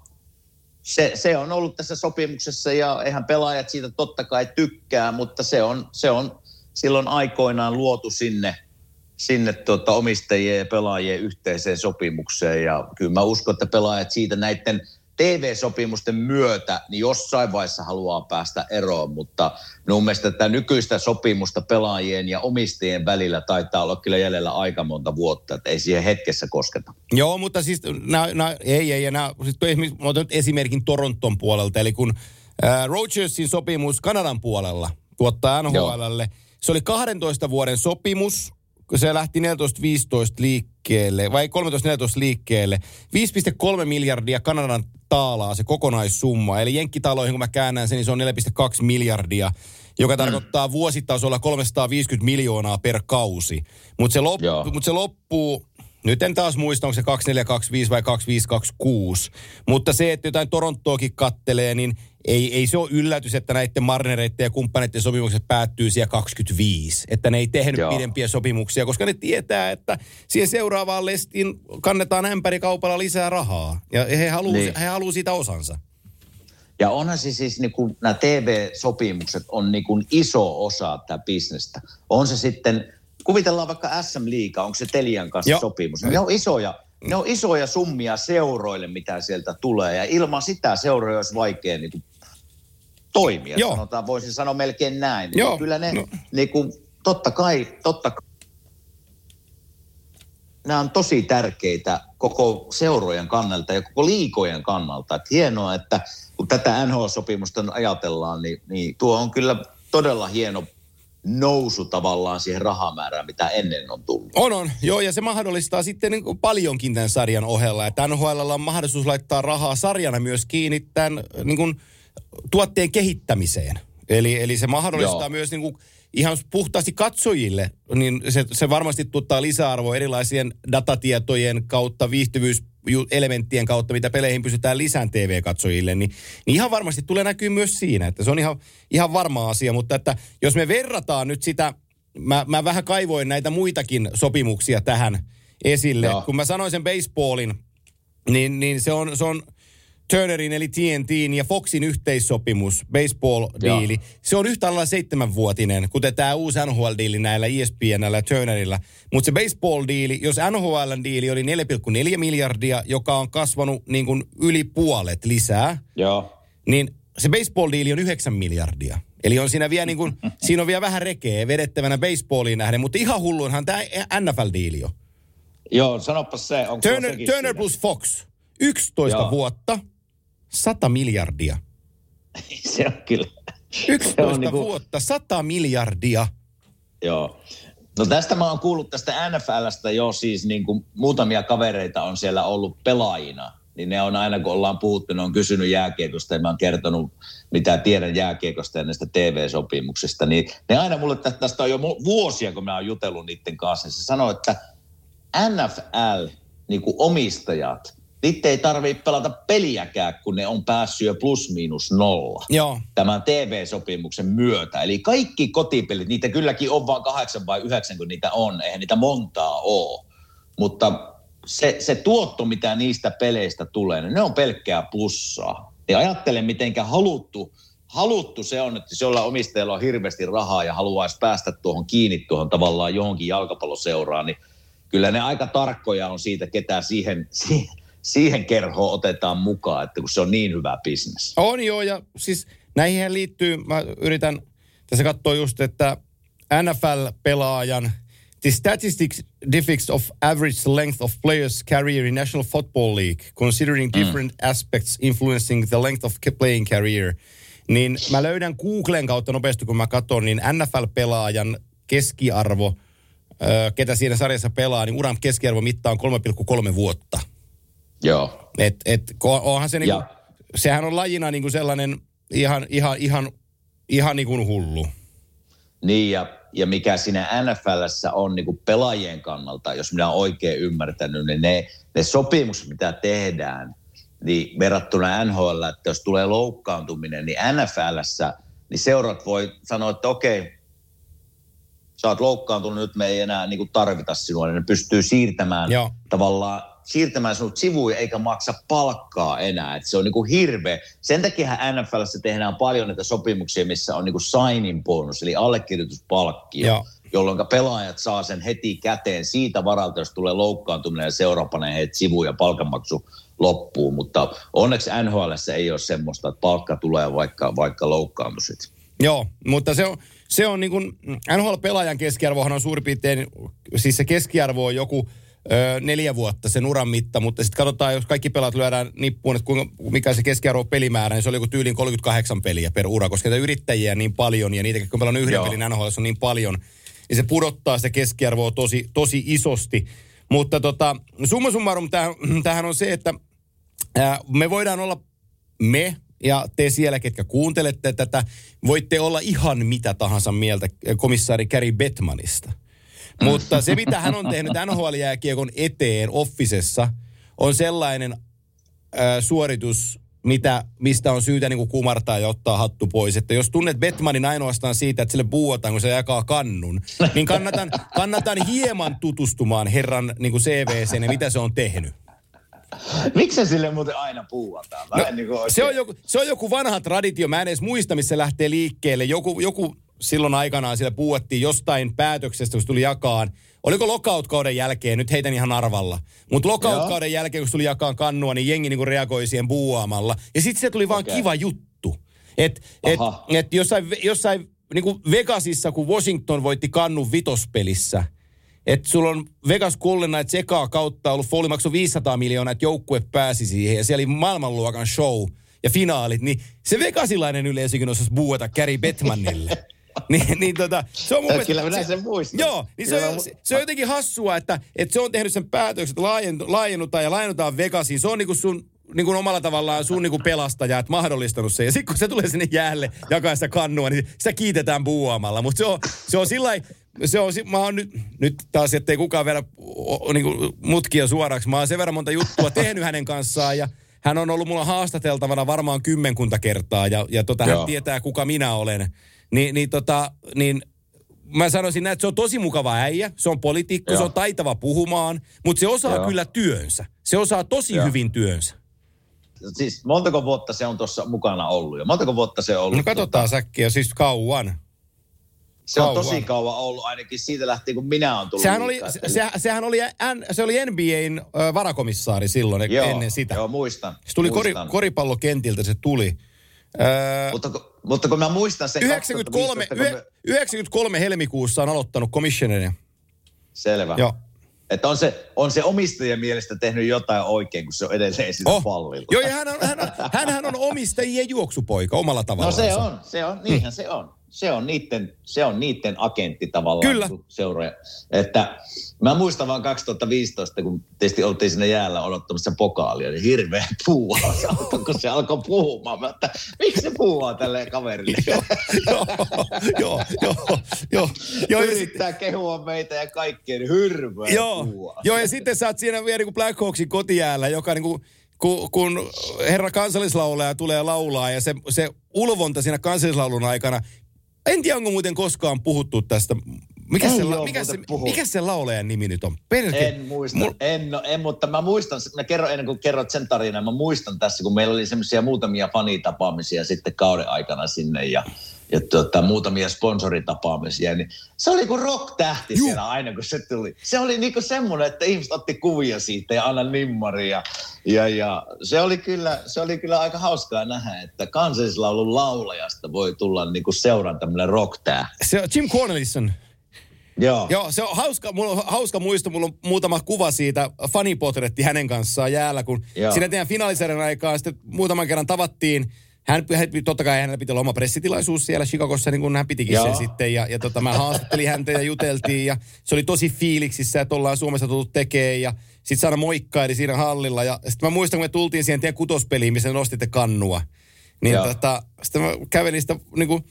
se, se on ollut tässä sopimuksessa ja eihän pelaajat siitä totta kai tykkää, mutta se on, se on silloin aikoinaan luotu sinne, sinne tuota omistajien ja pelaajien yhteiseen sopimukseen. Ja kyllä mä uskon, että pelaajat siitä näiden TV-sopimusten myötä niin jossain vaiheessa haluaa päästä eroon, mutta minun mielestä tätä nykyistä sopimusta pelaajien ja omistajien välillä taitaa olla kyllä jäljellä aika monta vuotta, että ei siihen hetkessä kosketa. Joo, mutta siis nää, nää, ei, ei, nää, siis esimerkiksi, mä otan nyt esimerkin Toronton puolelta, eli kun ää, Rogersin sopimus Kanadan puolella tuottaa NHLlle, se oli 12 vuoden sopimus, kun se lähti 14-15 liikkeelle, vai 13-14 liikkeelle, 5,3 miljardia Kanadan taalaa se kokonaissumma, eli jenkkitaloihin kun mä käännän sen, niin se on 4,2 miljardia, joka tarkoittaa vuositasolla 350 miljoonaa per kausi. Mutta se, lop, mut se loppuu, nyt en taas muista, onko se 2425 vai 2526, mutta se, että jotain Torontoakin kattelee, niin ei, ei se ole yllätys, että näiden Marnereiden ja kumppaneiden sopimukset päättyy siellä 25. Että ne ei tehnyt Joo. pidempiä sopimuksia, koska ne tietää, että siihen seuraavaan lestiin kannetaan ämpärikaupalla lisää rahaa. Ja he haluaa Niin. he haluu siitä osansa. Ja onhan se siis, niin kuin, nämä TV-sopimukset on niin kuin iso osa tätä bisnestä. On se sitten, kuvitellaan vaikka SM Liiga, onko se Telian kanssa Joo. sopimus. Ne on isoja, ne on isoja summia seuroille, mitä sieltä tulee. Ja ilman sitä seuroja olisi vaikea niin kuin, toimia. Joo. Sanotaan, voisin sanoa melkein näin. Joo. Niin Kyllä ne, No. niin kuin, totta kai, totta kai, nämä on tosi tärkeitä koko seurojen kannalta ja koko liikojen kannalta. Et hienoa, että kun tätä NHL-sopimusta ajatellaan, niin, niin tuo on kyllä todella hieno nousu tavallaan siihen rahamäärään, mitä ennen on tullut. On, on. Joo, ja se mahdollistaa sitten niin paljonkin tämän sarjan ohella. Että NHL on mahdollisuus laittaa rahaa sarjana myös kiinni tämän niin kuin, tuotteen kehittämiseen. Eli, eli se mahdollistaa Joo. myös niin kuin, ihan puhtaasti katsojille, niin se, se varmasti tuottaa lisäarvoa erilaisien datatietojen kautta, viihtyvyyselementtien kautta, mitä peleihin pystytään lisään TV-katsojille, niin, niin ihan varmasti tulee näkyy myös siinä, että se on ihan, ihan varma asia, mutta että jos me verrataan nyt sitä, mä, mä vähän kaivoin näitä muitakin sopimuksia tähän esille, Joo. kun mä sanoin sen baseballin, niin, niin se on, se on Turnerin eli TNTin ja Foxin yhteissopimus, baseball-diili. Se on yhtä lailla seitsemänvuotinen, kuten tämä uusi NHL-diili näillä ESPNllä ja Turnerilla. Mutta se baseball-diili, jos NHL-diili oli 4,4 miljardia, joka on kasvanut niin kuin yli puolet lisää, Joo. niin se baseball-diili on 9 miljardia. Eli on siinä vielä, niin kuin, siinä on vielä vähän rekeä vedettävänä baseballiin nähden, mutta ihan hulluinhan tämä NFL-diili on. Joo, sanoppa se. Onko Turner, Turner plus Fox. 11 Joo. vuotta, 100 miljardia. se on kyllä. 11 Se on niinku- vuotta, 100 miljardia. Joo. No tästä mä oon kuullut tästä NFLstä jo siis niin kuin muutamia kavereita on siellä ollut pelaajina. Niin ne on aina kun ollaan puhuttu, ne on kysynyt jääkiekosta ja mä oon kertonut mitä tiedän jääkiekosta ja näistä TV-sopimuksista. Niin ne aina mulle, tä- tästä on jo vuosia kun mä oon jutellut niiden kanssa. niin Se sanoo, että NFL niin kuin omistajat, niitä ei tarvitse pelata peliäkään, kun ne on päässyt jo plus miinus nolla Joo. tämän TV-sopimuksen myötä. Eli kaikki kotipelit, niitä kylläkin on vain kahdeksan vai yhdeksän, kun niitä on. Eihän niitä montaa ole. Mutta se, se tuotto, mitä niistä peleistä tulee, niin ne on pelkkää plussaa. Ja ajattelen, mitenkä haluttu, haluttu se on, että jos jollain omistajalla on hirveästi rahaa ja haluaisi päästä tuohon kiinni tuohon tavallaan johonkin jalkapalloseuraan, niin kyllä ne aika tarkkoja on siitä, ketä siihen, siihen, siihen kerhoon otetaan mukaan, että kun se on niin hyvä bisnes. On joo, ja siis näihin liittyy, mä yritän tässä katsoa just, että NFL-pelaajan The statistics depicts of average length of players' career in National Football League, considering different aspects influencing the length of playing career. Niin mä löydän Googlen kautta nopeasti, kun mä katson, niin NFL-pelaajan keskiarvo, ketä siinä sarjassa pelaa, niin uran keskiarvo mittaa on 3,3 vuotta. Joo. Et, et, onhan se niinku, Ja- sehän on lajina niinku sellainen ihan, ihan, ihan, ihan niinku hullu. Niin, ja, ja mikä siinä NFLssä on niin kuin pelaajien kannalta, jos minä olen oikein ymmärtänyt, niin ne, ne sopimukset, mitä tehdään, niin verrattuna NHL, että jos tulee loukkaantuminen, niin NFLssä, niin seurat voi sanoa, että okei, sä oot loukkaantunut, nyt me ei enää niin kuin tarvita sinua, niin ne pystyy siirtämään Joo. tavallaan siirtämään sinut sivuun eikä maksa palkkaa enää. Et se on niinku hirveä. Sen takia NFLssä tehdään paljon näitä sopimuksia, missä on niinku signing bonus, eli allekirjoituspalkkio, Joo. jolloin pelaajat saa sen heti käteen siitä varalta, jos tulee loukkaantuminen ja seura panee heitä sivuun ja palkanmaksu loppuu. Mutta onneksi NHLssä ei ole semmoista, että palkka tulee vaikka, vaikka loukkaantuisit. Joo, mutta se on, se on niin kuin, NHL-pelaajan keskiarvohan on suurin piirtein, siis se keskiarvo on joku ö, neljä vuotta sen uran mitta, mutta sitten katsotaan, jos kaikki pelaat lyödään nippuun, että kuinka, mikä se keskiarvo pelimäärä, niin se oli joku tyyliin 38 peliä per ura, koska näitä yrittäjiä niin paljon ja niitä, kun pelannut yhden Joo. pelin NHL on niin paljon, niin se pudottaa sitä keskiarvoa tosi, tosi isosti. Mutta tota, summa summarum tämähän, tämähän on se, että ää, me voidaan olla me ja te siellä, ketkä kuuntelette tätä, voitte olla ihan mitä tahansa mieltä komissaari Gary Bettmanista. Mutta se, mitä hän on tehnyt NHL-jääkiekon eteen offisessa, on sellainen ö, suoritus, mitä, mistä on syytä niin kuin kumartaa ja ottaa hattu pois. Että jos tunnet Bettmanin ainoastaan siitä, että sille buuataan, kun se jakaa kannun, niin kannatan, kannatan hieman tutustumaan herran niin kuin CVC ja mitä se on tehnyt. Miksi sille muuten aina puuataan? No, oikein- se, on joku, se on joku vanha traditio, mä en edes muista, missä lähtee liikkeelle. Joku, joku silloin aikanaan siellä puuattiin jostain päätöksestä, kun tuli jakaan. Oliko lockout-kauden jälkeen, nyt heitän ihan arvalla. Mutta lockout-kauden jälkeen, kun tuli jakaan kannua, niin jengi niinku reagoi siihen buuaamalla. Ja sitten se tuli vaan Okei. kiva juttu. Et, et, et jossain, jossain niinku Vegasissa, kun Washington voitti kannun vitospelissä, että sulla on Vegas Golden Knights ekaa kautta ollut maksoi 500 miljoonaa, että joukkue pääsi siihen ja siellä oli maailmanluokan show ja finaalit, niin se vegasilainen yleisökin osasi buuata Gary Bettmanille. niin, niin tota, se on mun mielestä... Kyllä minä se- sen muistan. Joo, niin se on, se, se on jotenkin hassua, että, että se on tehnyt sen päätöksen, että laajennutaan ja laajennutaan Vegasiin. Se on niinku sun niin kuin omalla tavallaan sun niin kuin pelastaja, että mahdollistanut sen. Ja sitten kun se tulee sinne jäälle jakaa sitä kannua, niin sitä kiitetään buuaamalla. Mutta se on, se on sillä se on, mä oon nyt, nyt taas, ettei kukaan o, niin kuin mutkia suoraksi. Mä oon sen verran monta juttua tehnyt hänen kanssaan ja hän on ollut mulla haastateltavana varmaan kymmenkunta kertaa ja, ja tota, hän tietää, kuka minä olen. Ni, niin, tota, niin mä sanoisin näin, että se on tosi mukava äijä, se on poliitikko, se on taitava puhumaan, mutta se osaa Joo. kyllä työnsä. Se osaa tosi Joo. hyvin työnsä. Siis montako vuotta se on tuossa mukana ollut ja montako vuotta se on ollut? No katsotaan säkkiä, siis kauan. Se on kauan. tosi kauan ollut ainakin siitä lähtien, kun minä olen tullut Sehän oli, se, se- sehän oli, N, se oli NBAn varakomissaari silloin joo, ennen sitä. Joo, muistan. se tuli kori, muistan. koripallokentiltä, se tuli. Öö, Mutta, mutta kun mä muistan sen 93, 2015, kun me- yö- 93 helmikuussa on aloittanut commissioneria. Selvä. Joo. Että on se, on se omistajien mielestä tehnyt jotain oikein, kun se on edelleen siinä oh. pallilla. Joo, ja hän on, hän, on, hänhän on omistajien juoksupoika omalla tavallaan. No se on, se on, niinhän mm. se on se on niiden, se on niiden agentti tavallaan. Kyllä. Seuraaja. Että mä muistan vaan 2015, kun tietysti oltiin sinne jäällä odottamassa pokaalia, niin hirveä puuhaa. kun se alkoi puhumaan. Mä että miksi se puhuaa tälleen kaverille? joo, joo, joo, joo, joo. Yrittää kehua meitä ja kaikkien niin hirveä joo, puuhaa. Joo, ja sitten sä oot siinä vielä niin kuin Black Hawksin kotijäällä, joka niin kuin kun, kun herra kansallislaulaja tulee laulaa ja se, se ulvonta siinä kansallislaulun aikana en tiedä, onko muuten koskaan puhuttu tästä. Mikä, se, la, mikä, se, mikä se laulajan nimi nyt on? Perke. En muista, Mul... en, no, en, mutta mä muistan, mä kerron ennen kuin kerrot sen tarinan, mä muistan tässä, kun meillä oli semmoisia muutamia fanitapaamisia sitten kauden aikana sinne ja ja tuota, muutamia sponsoritapaamisia, niin se oli kuin rock-tähti Juh. siellä aina, kun se tuli. Se oli niin kuin semmoinen, että ihmiset otti kuvia siitä ja anna nimmaria. Ja, ja se, oli kyllä, se oli kyllä aika hauskaa nähdä, että kansallislaulun laulajasta voi tulla niin kuin seuran tämmöinen rock-tähti. Se on Jim Cornelison. Joo. Joo, se on hauska, mulla on hauska muisto, mulla on muutama kuva siitä, fanipotretti hänen kanssaan jäällä, kun Joo. siinä teidän finaalisarjan aikaa sitten muutaman kerran tavattiin hän, hän, totta kai hänellä piti olla oma pressitilaisuus siellä Chicagossa, niin kuin hän pitikin Joo. sen sitten. Ja, ja tota, mä haastattelin häntä ja juteltiin ja se oli tosi fiiliksissä, että ollaan Suomessa tullut tekemään. Ja sitten Saana moikkaili siinä hallilla. Ja sitten mä muistan, kun me tultiin siihen teidän kutospeliin, missä nostitte kannua. Niin tota, sitten mä kävelin sitä niin kuin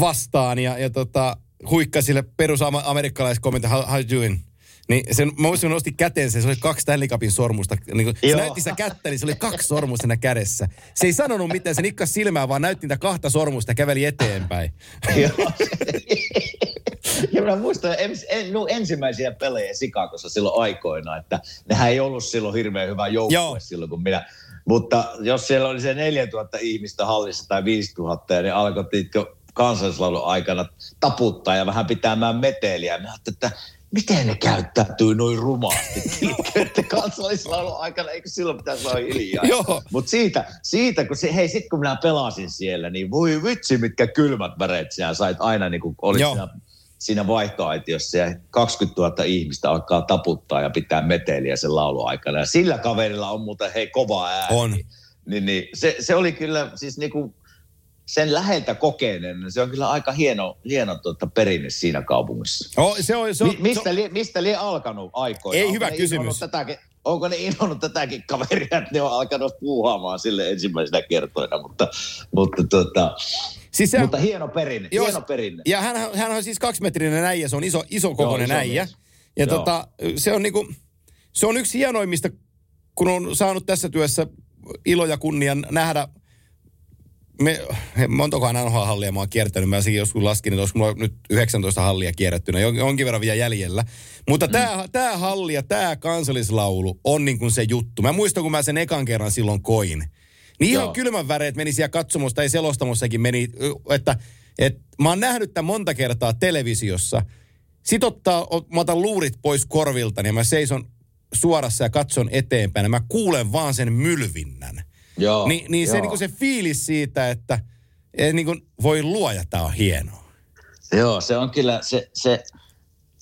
vastaan ja, ja tota, huikkasin sille perus amerikkalaiskommentti, how, how you doing? Niin sen, mä muistin, kun nosti kätensä, se oli kaksi Stanley Cupin sormusta. Niin kun se näytti sitä kättä, niin se oli kaksi sormusta siinä kädessä. Se ei sanonut mitään, se nikkas silmää, vaan näytti niitä kahta sormusta ja käveli eteenpäin. ja mä muistan ens, en, no, ensimmäisiä pelejä Sikakossa silloin aikoina, että nehän ei ollut silloin hirveän hyvä joukkue silloin, kun minä mutta jos siellä oli se 4000 ihmistä hallissa tai 5000 ja ne alkoi kansallislaulun aikana taputtaa ja vähän pitämään meteliä. Mä että miten ne käyttäytyy noin rumaasti kansallislaulun aikana, eikö silloin pitäisi olla hiljaa? Joo. Mutta siitä, siitä, kun se, hei, sit kun minä pelasin siellä, niin voi vitsi, mitkä kylmät väreet sinä sait aina, niin kuin oli siinä, siinä vaihtoaitiossa ja 20 000 ihmistä alkaa taputtaa ja pitää meteliä sen laulun aikana. Ja sillä kaverilla on muuten, hei, kova ääni. On. Niin, niin, se, se oli kyllä siis niin kuin sen läheltä kokeen, niin se on kyllä aika hieno, hieno tuota perinne siinä kaupungissa. Oh, se on, se on, Mi- mistä, li, mistä li alkanut aikoina? Ei onko hyvä kysymys. Tätäkin, onko ne inhonnut tätäkin kaveria, että ne on alkanut puuhaamaan sille ensimmäisenä kertoina, mutta, mutta, tuota, siis se, mutta hieno perinne, jos, hieno perinne. Ja hän, hän on siis kaksimetrinen äijä, se on iso, iso kokoinen Joo, äijä. Mies. Ja tota, se on niinku, se on yksi hienoimmista, kun on saanut tässä työssä ilo ja kunnian nähdä me, montakohan NHL-hallia mä oon kiertänyt. Mä joskus laskin, että olisi mulla nyt 19 hallia kierrättynä. Jonkin verran vielä jäljellä. Mutta mm. tämä tää halli ja tämä kansallislaulu on niin kuin se juttu. Mä muistan, kun mä sen ekan kerran silloin koin. Niin ihan kylmän väreet meni siellä katsomusta tai selostamossakin meni, että, että mä oon nähnyt tämän monta kertaa televisiossa. Sitten ottaa, mä otan luurit pois korvilta, niin mä seison suorassa ja katson eteenpäin. Ja mä kuulen vaan sen mylvinnän. Joo, Ni, niin joo. se, niin kuin se fiilis siitä, että et niin kuin voi luoja, tämä on hienoa. Joo, se on kyllä se, se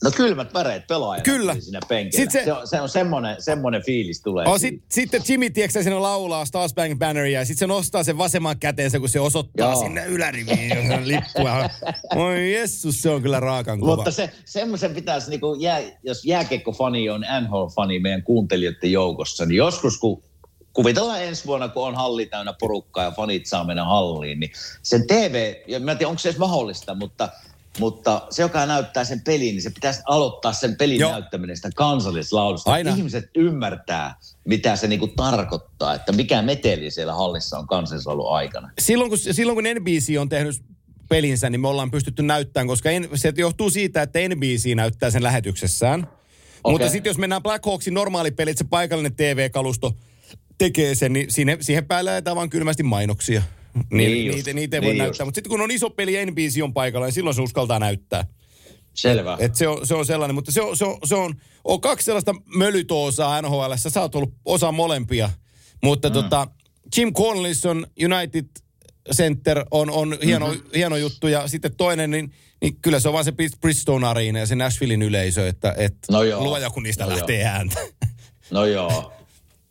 No kylmät väreet pelaajat Kyllä. siinä penkillä. se, se, on, se on semmoinen, semmoinen fiilis tulee. Oh, sit, sitten Jimmy, tiedätkö siinä laulaa Stars Bank Banneria ja sitten se nostaa sen vasemman käteensä, kun se osoittaa Joo. sinne yläriviin lippua. Oi jessus, se on kyllä raakan kuva. Mutta se, semmoisen pitäisi, niin jää, jos jääkekkofani on NHL-fani meidän kuuntelijoiden joukossa, niin joskus kun kuvitellaan ensi vuonna, kun on halli täynnä porukkaa ja fanit saa mennä halliin, niin sen TV, ja mä en tiedä onko se edes mahdollista, mutta mutta se, joka näyttää sen pelin, niin se pitäisi aloittaa sen pelin Joo. näyttäminen sitä kansallislaulusta. Aina. Ihmiset ymmärtää, mitä se niinku tarkoittaa, että mikä meteli siellä hallissa on kansallislaulun aikana. Silloin kun, silloin kun NBC on tehnyt pelinsä, niin me ollaan pystytty näyttämään, koska en, se johtuu siitä, että NBC näyttää sen lähetyksessään. Okay. Mutta sitten jos mennään Black Hawksin normaalipelit, se paikallinen TV-kalusto – tekee sen, niin siihen, siihen päälle laitetaan vaan kylmästi mainoksia. Niin, niin niitä, niitä ei voi niin näyttää. Mutta sitten kun on iso peli NBC on paikalla, niin silloin se uskaltaa näyttää. Selvä. Et se, on, se on sellainen, mutta se on, se on, se on, on kaksi sellaista mölytoosaa NHL. Sä oot ollut osa molempia. Mutta mm. tota, Jim Cornelison United Center on, on hieno, mm-hmm. hieno juttu. Ja sitten toinen, niin niin kyllä se on vaan se Bridgestone Arena ja se Nashvillein yleisö, että, että No joo. luoja kun niistä No lähtee ääntä. No joo.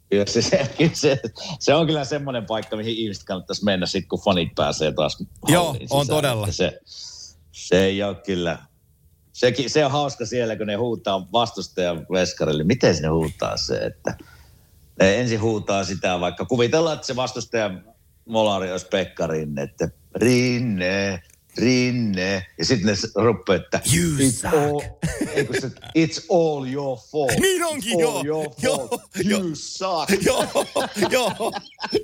Kyllä se, se, se, se, on kyllä semmoinen paikka, mihin ihmiset kannattaisi mennä sitten, kun fanit pääsee taas Joo, on sisään. todella. Se, se ei ole kyllä... Sekin, se on hauska siellä, kun ne huutaa vastustajan veskarille. Miten ne huutaa se, että ne ensin huutaa sitä, vaikka kuvitellaan, että se vastustajan molari olisi Pekka Rinne, että Rinne, Rinne. Ja sitten ne rupeaa, että You it's suck. all, ei kun se, it's all your fault. Niin onkin, It's joo. all your Joo, fault. joo. You suck. joo, joo,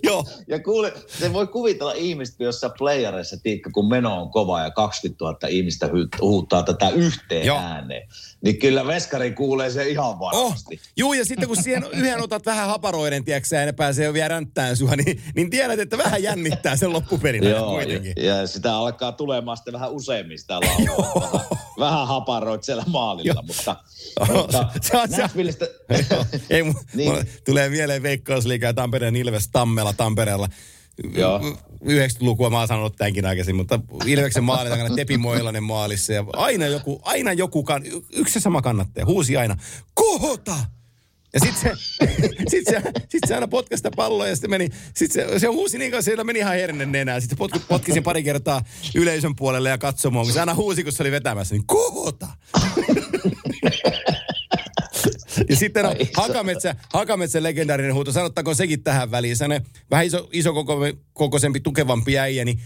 joo. Ja kuule, se voi kuvitella ihmistä jossain playereissa, tiikka, kun meno on kova ja 20 000 ihmistä huuttaa tätä yhteen Joo. ääneen. Niin kyllä veskari kuulee se ihan Oh, varmasti. juu, ja sitten kun siihen yhden otat vähän haparoiden, tiedätkö ja ne pääsee jo vielä ränttään sua, niin, niin tiedät, että vähän jännittää sen loppuperin ajan Joo, kuitenkin. ja, ja sitä alkaa tulemaan sitten vähän useammin sitä laulua. vähän, vähän haparoit siellä maalilla, mutta, mutta se on Nashvillestä. Ei, Niin. tulee mieleen Veikkausliiga ja Tampereen Ilves Tammela Tampereella. Joo. 90-lukua mä oon sanonut tämänkin aikaisin, mutta Ilveksen maali takana Tepi Moilanen maalissa ja aina joku, aina joku, kan, yksi sama kannattaja, huusi aina, kohota! Ja sit se, sit se, sit se aina potki sitä palloa ja sitten meni, sit se, se huusi niin kauan, siellä meni ihan herne nenää. Sitten potki, potki sen pari kertaa yleisön puolelle ja katsomaan, kun se aina huusi, kun se oli vetämässä, niin kohota! Ja sitten on Hakametsä, Hakametsän legendaarinen huuto, sanottakoon sekin tähän väliin. Se vähän iso, iso koko, kokoisempi, tukevampi äijä, niin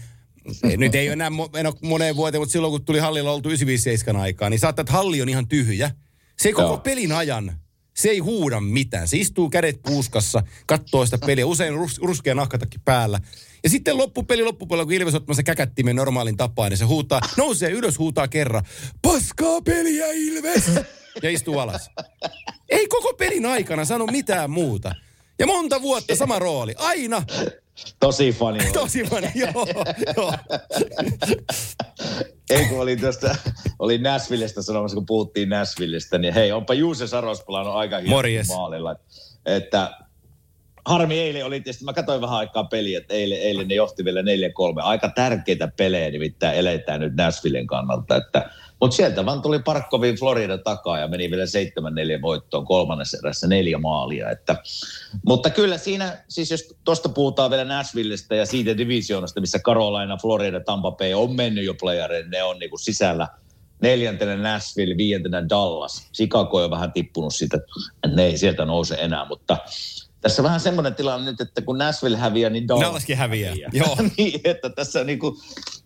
nyt ei ole enää en ole moneen vuoteen, mutta silloin kun tuli hallilla oltu 957 aikaa, niin saattaa, että halli on ihan tyhjä. Se koko Joo. pelin ajan, se ei huuda mitään. Se istuu kädet puuskassa, katsoo sitä peliä, usein rus, ruskea nahkatakki päällä. Ja sitten loppupeli loppupuolella, kun Ilves ottamassa käkättimen normaalin tapaan, niin se huutaa, nousee ylös, huutaa kerran, paskaa peliä Ilves! Ja istuu alas. Ei koko pelin aikana sano mitään muuta. Ja monta vuotta sama rooli. Aina. Tosi oli. Tosi paljon. Joo, joo. Ei kun oli tästä, oli Nashvillestä sanomassa, kun puhuttiin Nashvillestä, niin hei, onpa Juuse Saros pelannut aika hienosti maalilla. Että harmi eilen oli tietysti, mä katsoin vähän aikaa peliä, että eilen, eilen ne johti vielä 4-3. Aika tärkeitä pelejä nimittäin eletään nyt Nashvillen kannalta. Että, mutta sieltä vaan tuli Parkkovin Florida takaa ja meni vielä 7-4 voittoon kolmannessa erässä neljä maalia. Että, mutta kyllä siinä, siis jos tuosta puhutaan vielä Nashvillestä ja siitä divisioonasta, missä Carolina, Florida, Tampa Bay on mennyt jo playereille, ne on niinku sisällä neljäntenä Nashville, viientenä Dallas. Chicago on vähän tippunut siitä, että ne ei sieltä nouse enää, mutta tässä on vähän semmoinen tilanne nyt, että kun Nashville häviää, niin Dallas Dallaskin häviää. Joo. niin, että tässä on niinku,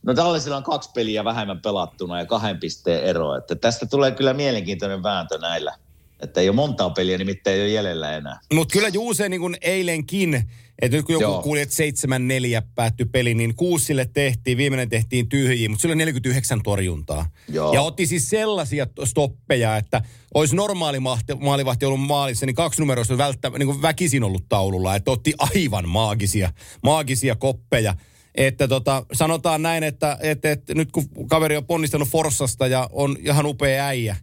no Dallasilla on kaksi peliä vähemmän pelattuna ja kahden pisteen ero, että tästä tulee kyllä mielenkiintoinen vääntö näillä. Että ei ole montaa peliä, nimittäin ei ole jäljellä enää. Mutta kyllä Juuse niin kuin eilenkin, että nyt kun joku Joo. kuuli, että 7-4 päättyi peli, niin kuusi sille tehtiin, viimeinen tehtiin tyhjiin, mutta sillä oli 49 torjuntaa. Joo. Ja otti siis sellaisia to- stoppeja, että olisi normaali mahti- maalivahti ollut maalissa, niin kaksi numeroa olisi välttä, niin kuin väkisin ollut taululla, että otti aivan maagisia, maagisia koppeja. Että tota, sanotaan näin, että, että, että nyt kun kaveri on ponnistanut Forssasta ja on ihan upea äijä,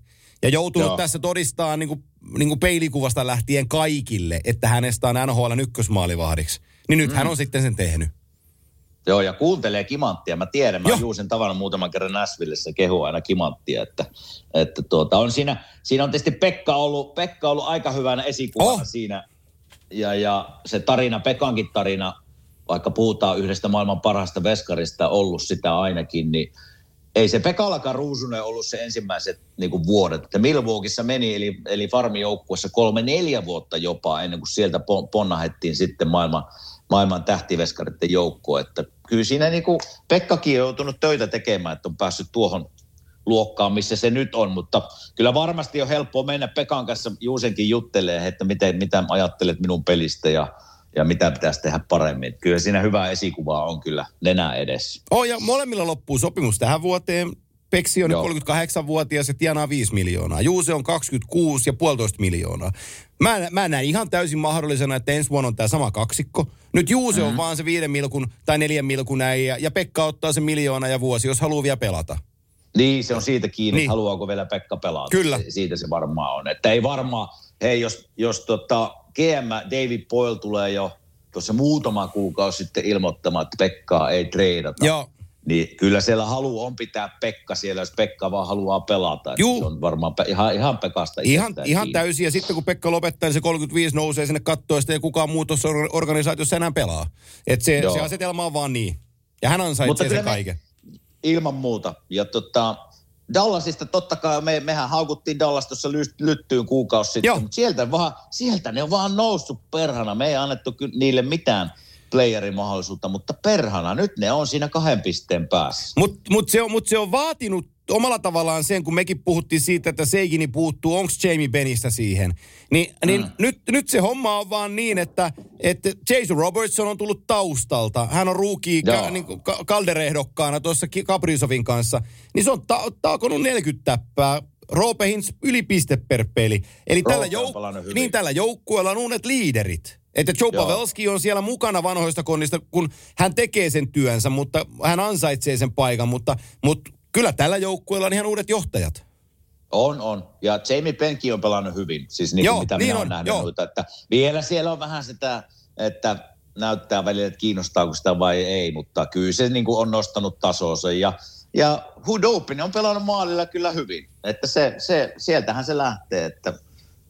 ja joutunut Joo. tässä todistaa niin kuin, niin kuin peilikuvasta lähtien kaikille, että hänestä on NHL ykkösmaalivahdiksi. Niin nyt mm. hän on sitten sen tehnyt. Joo, ja kuuntelee kimanttia. Mä tiedän, mä oon Juusen tavannut muutaman kerran Nashvillessä, kehu aina kimanttia, että, että tuota, on siinä, siinä on tietysti Pekka ollut, Pekka ollut aika hyvänä esikuvana Oh. siinä. Ja, ja se tarina, Pekankin tarina, vaikka puhutaan yhdestä maailman parhaasta veskarista, ollut sitä ainakin, niin ei se Pekallakaan ruusunen ollut se ensimmäiset niin kuin vuodet. Että Milwaukeeissa meni, eli, eli farmijoukkuessa kolme neljä vuotta jopa, ennen kuin sieltä pon- ponnahettiin sitten maailman, maailman tähtiveskaritten joukkoon. Että kyllä siinä niin kuin Pekkakin on joutunut töitä tekemään, että on päässyt tuohon luokkaan, missä se nyt on, mutta kyllä varmasti on helppoa mennä Pekan kanssa Juusenkin juttelee, että miten, mitä ajattelet minun pelistä ja, ja mitä pitäisi tehdä paremmin. Kyllä siinä hyvä esikuva on kyllä nenä edessä. Oh, ja molemmilla loppuu sopimus tähän vuoteen. Peksi on Joo. 38-vuotias ja tienaa 5 miljoonaa. Juuse on 26 ja puolitoista miljoonaa. Mä, mä näen ihan täysin mahdollisena, että ensi vuonna on tämä sama kaksikko. Nyt Juuse mm-hmm. on vaan se viiden milkun tai neljän milkun äijä ja Pekka ottaa se miljoona ja vuosi, jos haluaa vielä pelata. Niin, se on siitä kiinni, Niin. haluaako vielä Pekka pelata. Kyllä. Siitä se varmaan on. Että ei varmaan, hei jos, jos tota GM David Boyle tulee jo tuossa muutama kuukausi sitten ilmoittamaan, että Pekkaa ei treidata. Joo. Niin kyllä siellä halu on pitää Pekka siellä, jos Pekka vaan haluaa pelata. Juu. Se on varmaan pe- ihan, ihan Pekasta Ihan, ihan kiinni. täysin. Ja sitten kun Pekka lopettaa, niin se 35 nousee sinne kattoon, ja kukaan muu tuossa or- organisaatiossa enää pelaa. Et se, Joo. se asetelma on vaan niin. Ja hän Mutta ansaitsee kyllä sen me- kaiken. Ilman muuta. Ja tota, Dallasista totta kai, me, mehän haukuttiin Dallas tuossa ly, lyttyyn kuukausi sitten, Joo. mutta sieltä, vaan, sieltä ne on vaan noussut perhana. Me ei annettu niille mitään playerin mahdollisuutta, mutta perhana, nyt ne on siinä kahden pisteen päässä. Mutta mut se, on, mut se on vaatinut omalla tavallaan sen, kun mekin puhuttiin siitä, että Seigini puuttuu, onko Jamie Benistä siihen. Niin, niin nyt, nyt se homma on vaan niin, että, että Jason Robertson on tullut taustalta. Hän on ruuki ka, niin, ka, kalderehdokkaana tuossa Kaprizovin kanssa. Niin se on ta, taakonut 40 täppää. Roope Hintz yli piste per peli. Eli Roope tällä, jouk- niin tällä joukkueella on uudet liiderit. Että Joe Joo. Pavelski on siellä mukana vanhoista konnista, kun hän tekee sen työnsä, mutta hän ansaitsee sen paikan. Mutta, mutta kyllä tällä joukkueella on ihan uudet johtajat. On, on. Ja Jamie Penkin on pelannut hyvin, siis niin Joo, mitä niin minä on, olen nähnyt joo. noita, että vielä siellä on vähän sitä, että näyttää välillä, että kiinnostaako sitä vai ei, mutta kyllä se niin kuin on nostanut tasoonsa ja ja Hudopin on pelannut maalilla kyllä hyvin. Että se, se, sieltähän se lähtee, että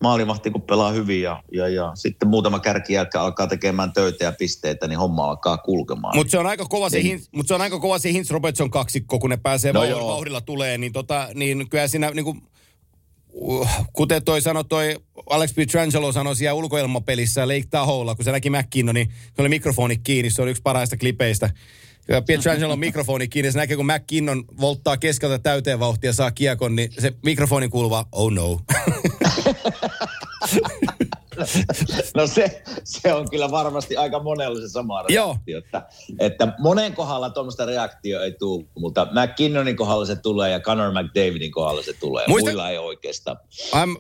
maalivahti kun pelaa hyvin ja, ja, ja sitten muutama kärki jälkeen alkaa tekemään töitä ja pisteitä, niin homma alkaa kulkemaan. Mutta se on aika kova se, Niin. Mut se on aika kova se Hintz Robertson kaksikko, kun ne pääsee No joo. vauhdilla tulee, niin, tota, niin kyllä siinä niin kuin, uh, kuten toi sanoi toi Alex Pietrangelo sanoi siellä ulkoilmapelissä Lake Taholla, kun se näki McKinnon, niin se oli mikrofoni kiinni, se oli yksi parhaista klipeistä. Pietrangelo on mikrofoni kiinni, se näkee kun McKinnon volttaa keskeltä täyteen vauhtia ja saa kiekon, niin se mikrofoni kuuluu vaan, oh no. ハハハハ! No se, se on kyllä varmasti aika monella se sama Joo. reaktio. Että, että monen kohdalla tuommoista reaktio ei tule, mutta McKinnonin kohdalla se tulee ja Conor McDavidin kohdalla se tulee. Muista-. Muilla ei oikeastaan. Ähm,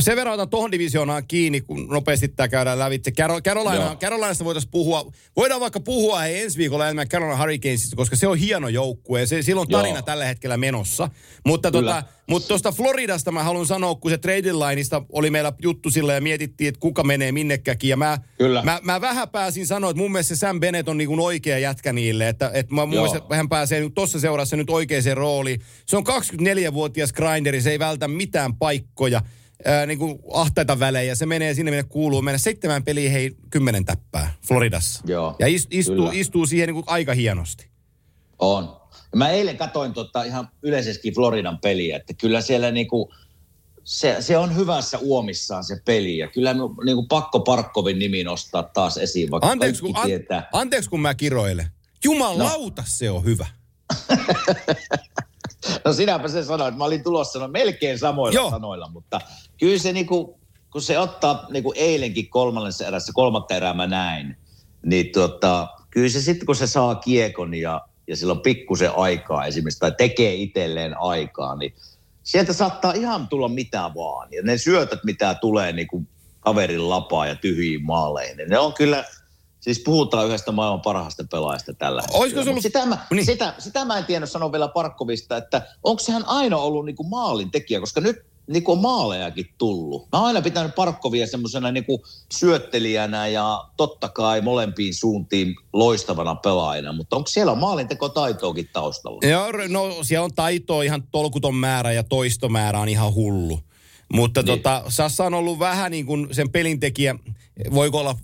sen verran otan tuohon divisioonaan kiinni, kun nopeasti tämä käydään lävitse. Caro- Carolina, Joo. Carolinasta voitaisiin puhua, voidaan vaikka puhua hei, ensi viikolla enemmän Carolina Hurricanesista, koska se on hieno joukkue se, sillä on tarina Joo. tällä hetkellä menossa. Mutta Kyllä. tota, mutta tuosta Floridasta mä haluan sanoa, kun se trade lineista oli meillä juttu sillä ja mietittiin, että kuka menee minnekäkin. Ja mä, Kyllä. mä, mä vähän pääsin sanoa, että mun mielestä se Sam Bennett on niin kuin oikea jätkä niille. Että, että mä Joo. mielestä hän pääsee tuossa seurassa nyt oikeaan rooliin. Se on 24-vuotias grinderi, se ei vältä mitään paikkoja, ää, niin kuin ahtaita välejä. Se menee sinne, minne kuuluu. Mennä seitsemän peliä, hei, kymmenen täppää Floridassa. Joo, Ja ist, istuu, kyllä. istuu siihen niin kuin aika hienosti. On. Mä eilen katoin tota ihan yleisesti Floridan peliä, että kyllä siellä niinku, se, se on hyvässä uomissaan se peli. Ja kyllä mu- niinku pakko Parkkovin nimi nostaa taas esiin, vaikka Anteeksi, kun, an, tietää. anteeksi, kun mä kiroilen. Jumalauta, no. se on hyvä. No sinäpä se sanoit, mä olin tulossa no melkein samoilla Joo. Sanoilla, mutta kyllä se niinku, kun se ottaa niinku eilenkin kolmannessa erässä, kolmatta erää mä näin, niin tota, kyllä se sitten kun se saa kiekon ja, ja sillä on pikkusen aikaa esimerkiksi, tai tekee itselleen aikaa, niin sieltä saattaa ihan tulla mitä vaan. Ja ne syötöt, mitä tulee niinku kaverin lapaa ja tyhjiin maaleihin, niin ne on kyllä, siis puhutaan yhdestä maailman parhaasta pelaajasta tällä hetkellä. Ollut- Sitä mä, Niin. sitä, sitä mä en tiennyt sanoa vielä Parkkovista, että onko hän aina ollut niinku maalin tekijä, koska nyt niinku maalejakin tullut. Mä oon aina pitänyt Parkkovia semmoisena niinku syöttelijänä ja totta kai molempiin suuntiin loistavana pelaajana, mutta onko siellä maalintekotaitoakin taustalla? Joo, no siellä on taitoa ihan tolkuton määrä ja toistomäärä on ihan hullu. Mutta niin. Tota, Sassa on ollut vähän niin kuin sen pelintekijä, voiko olla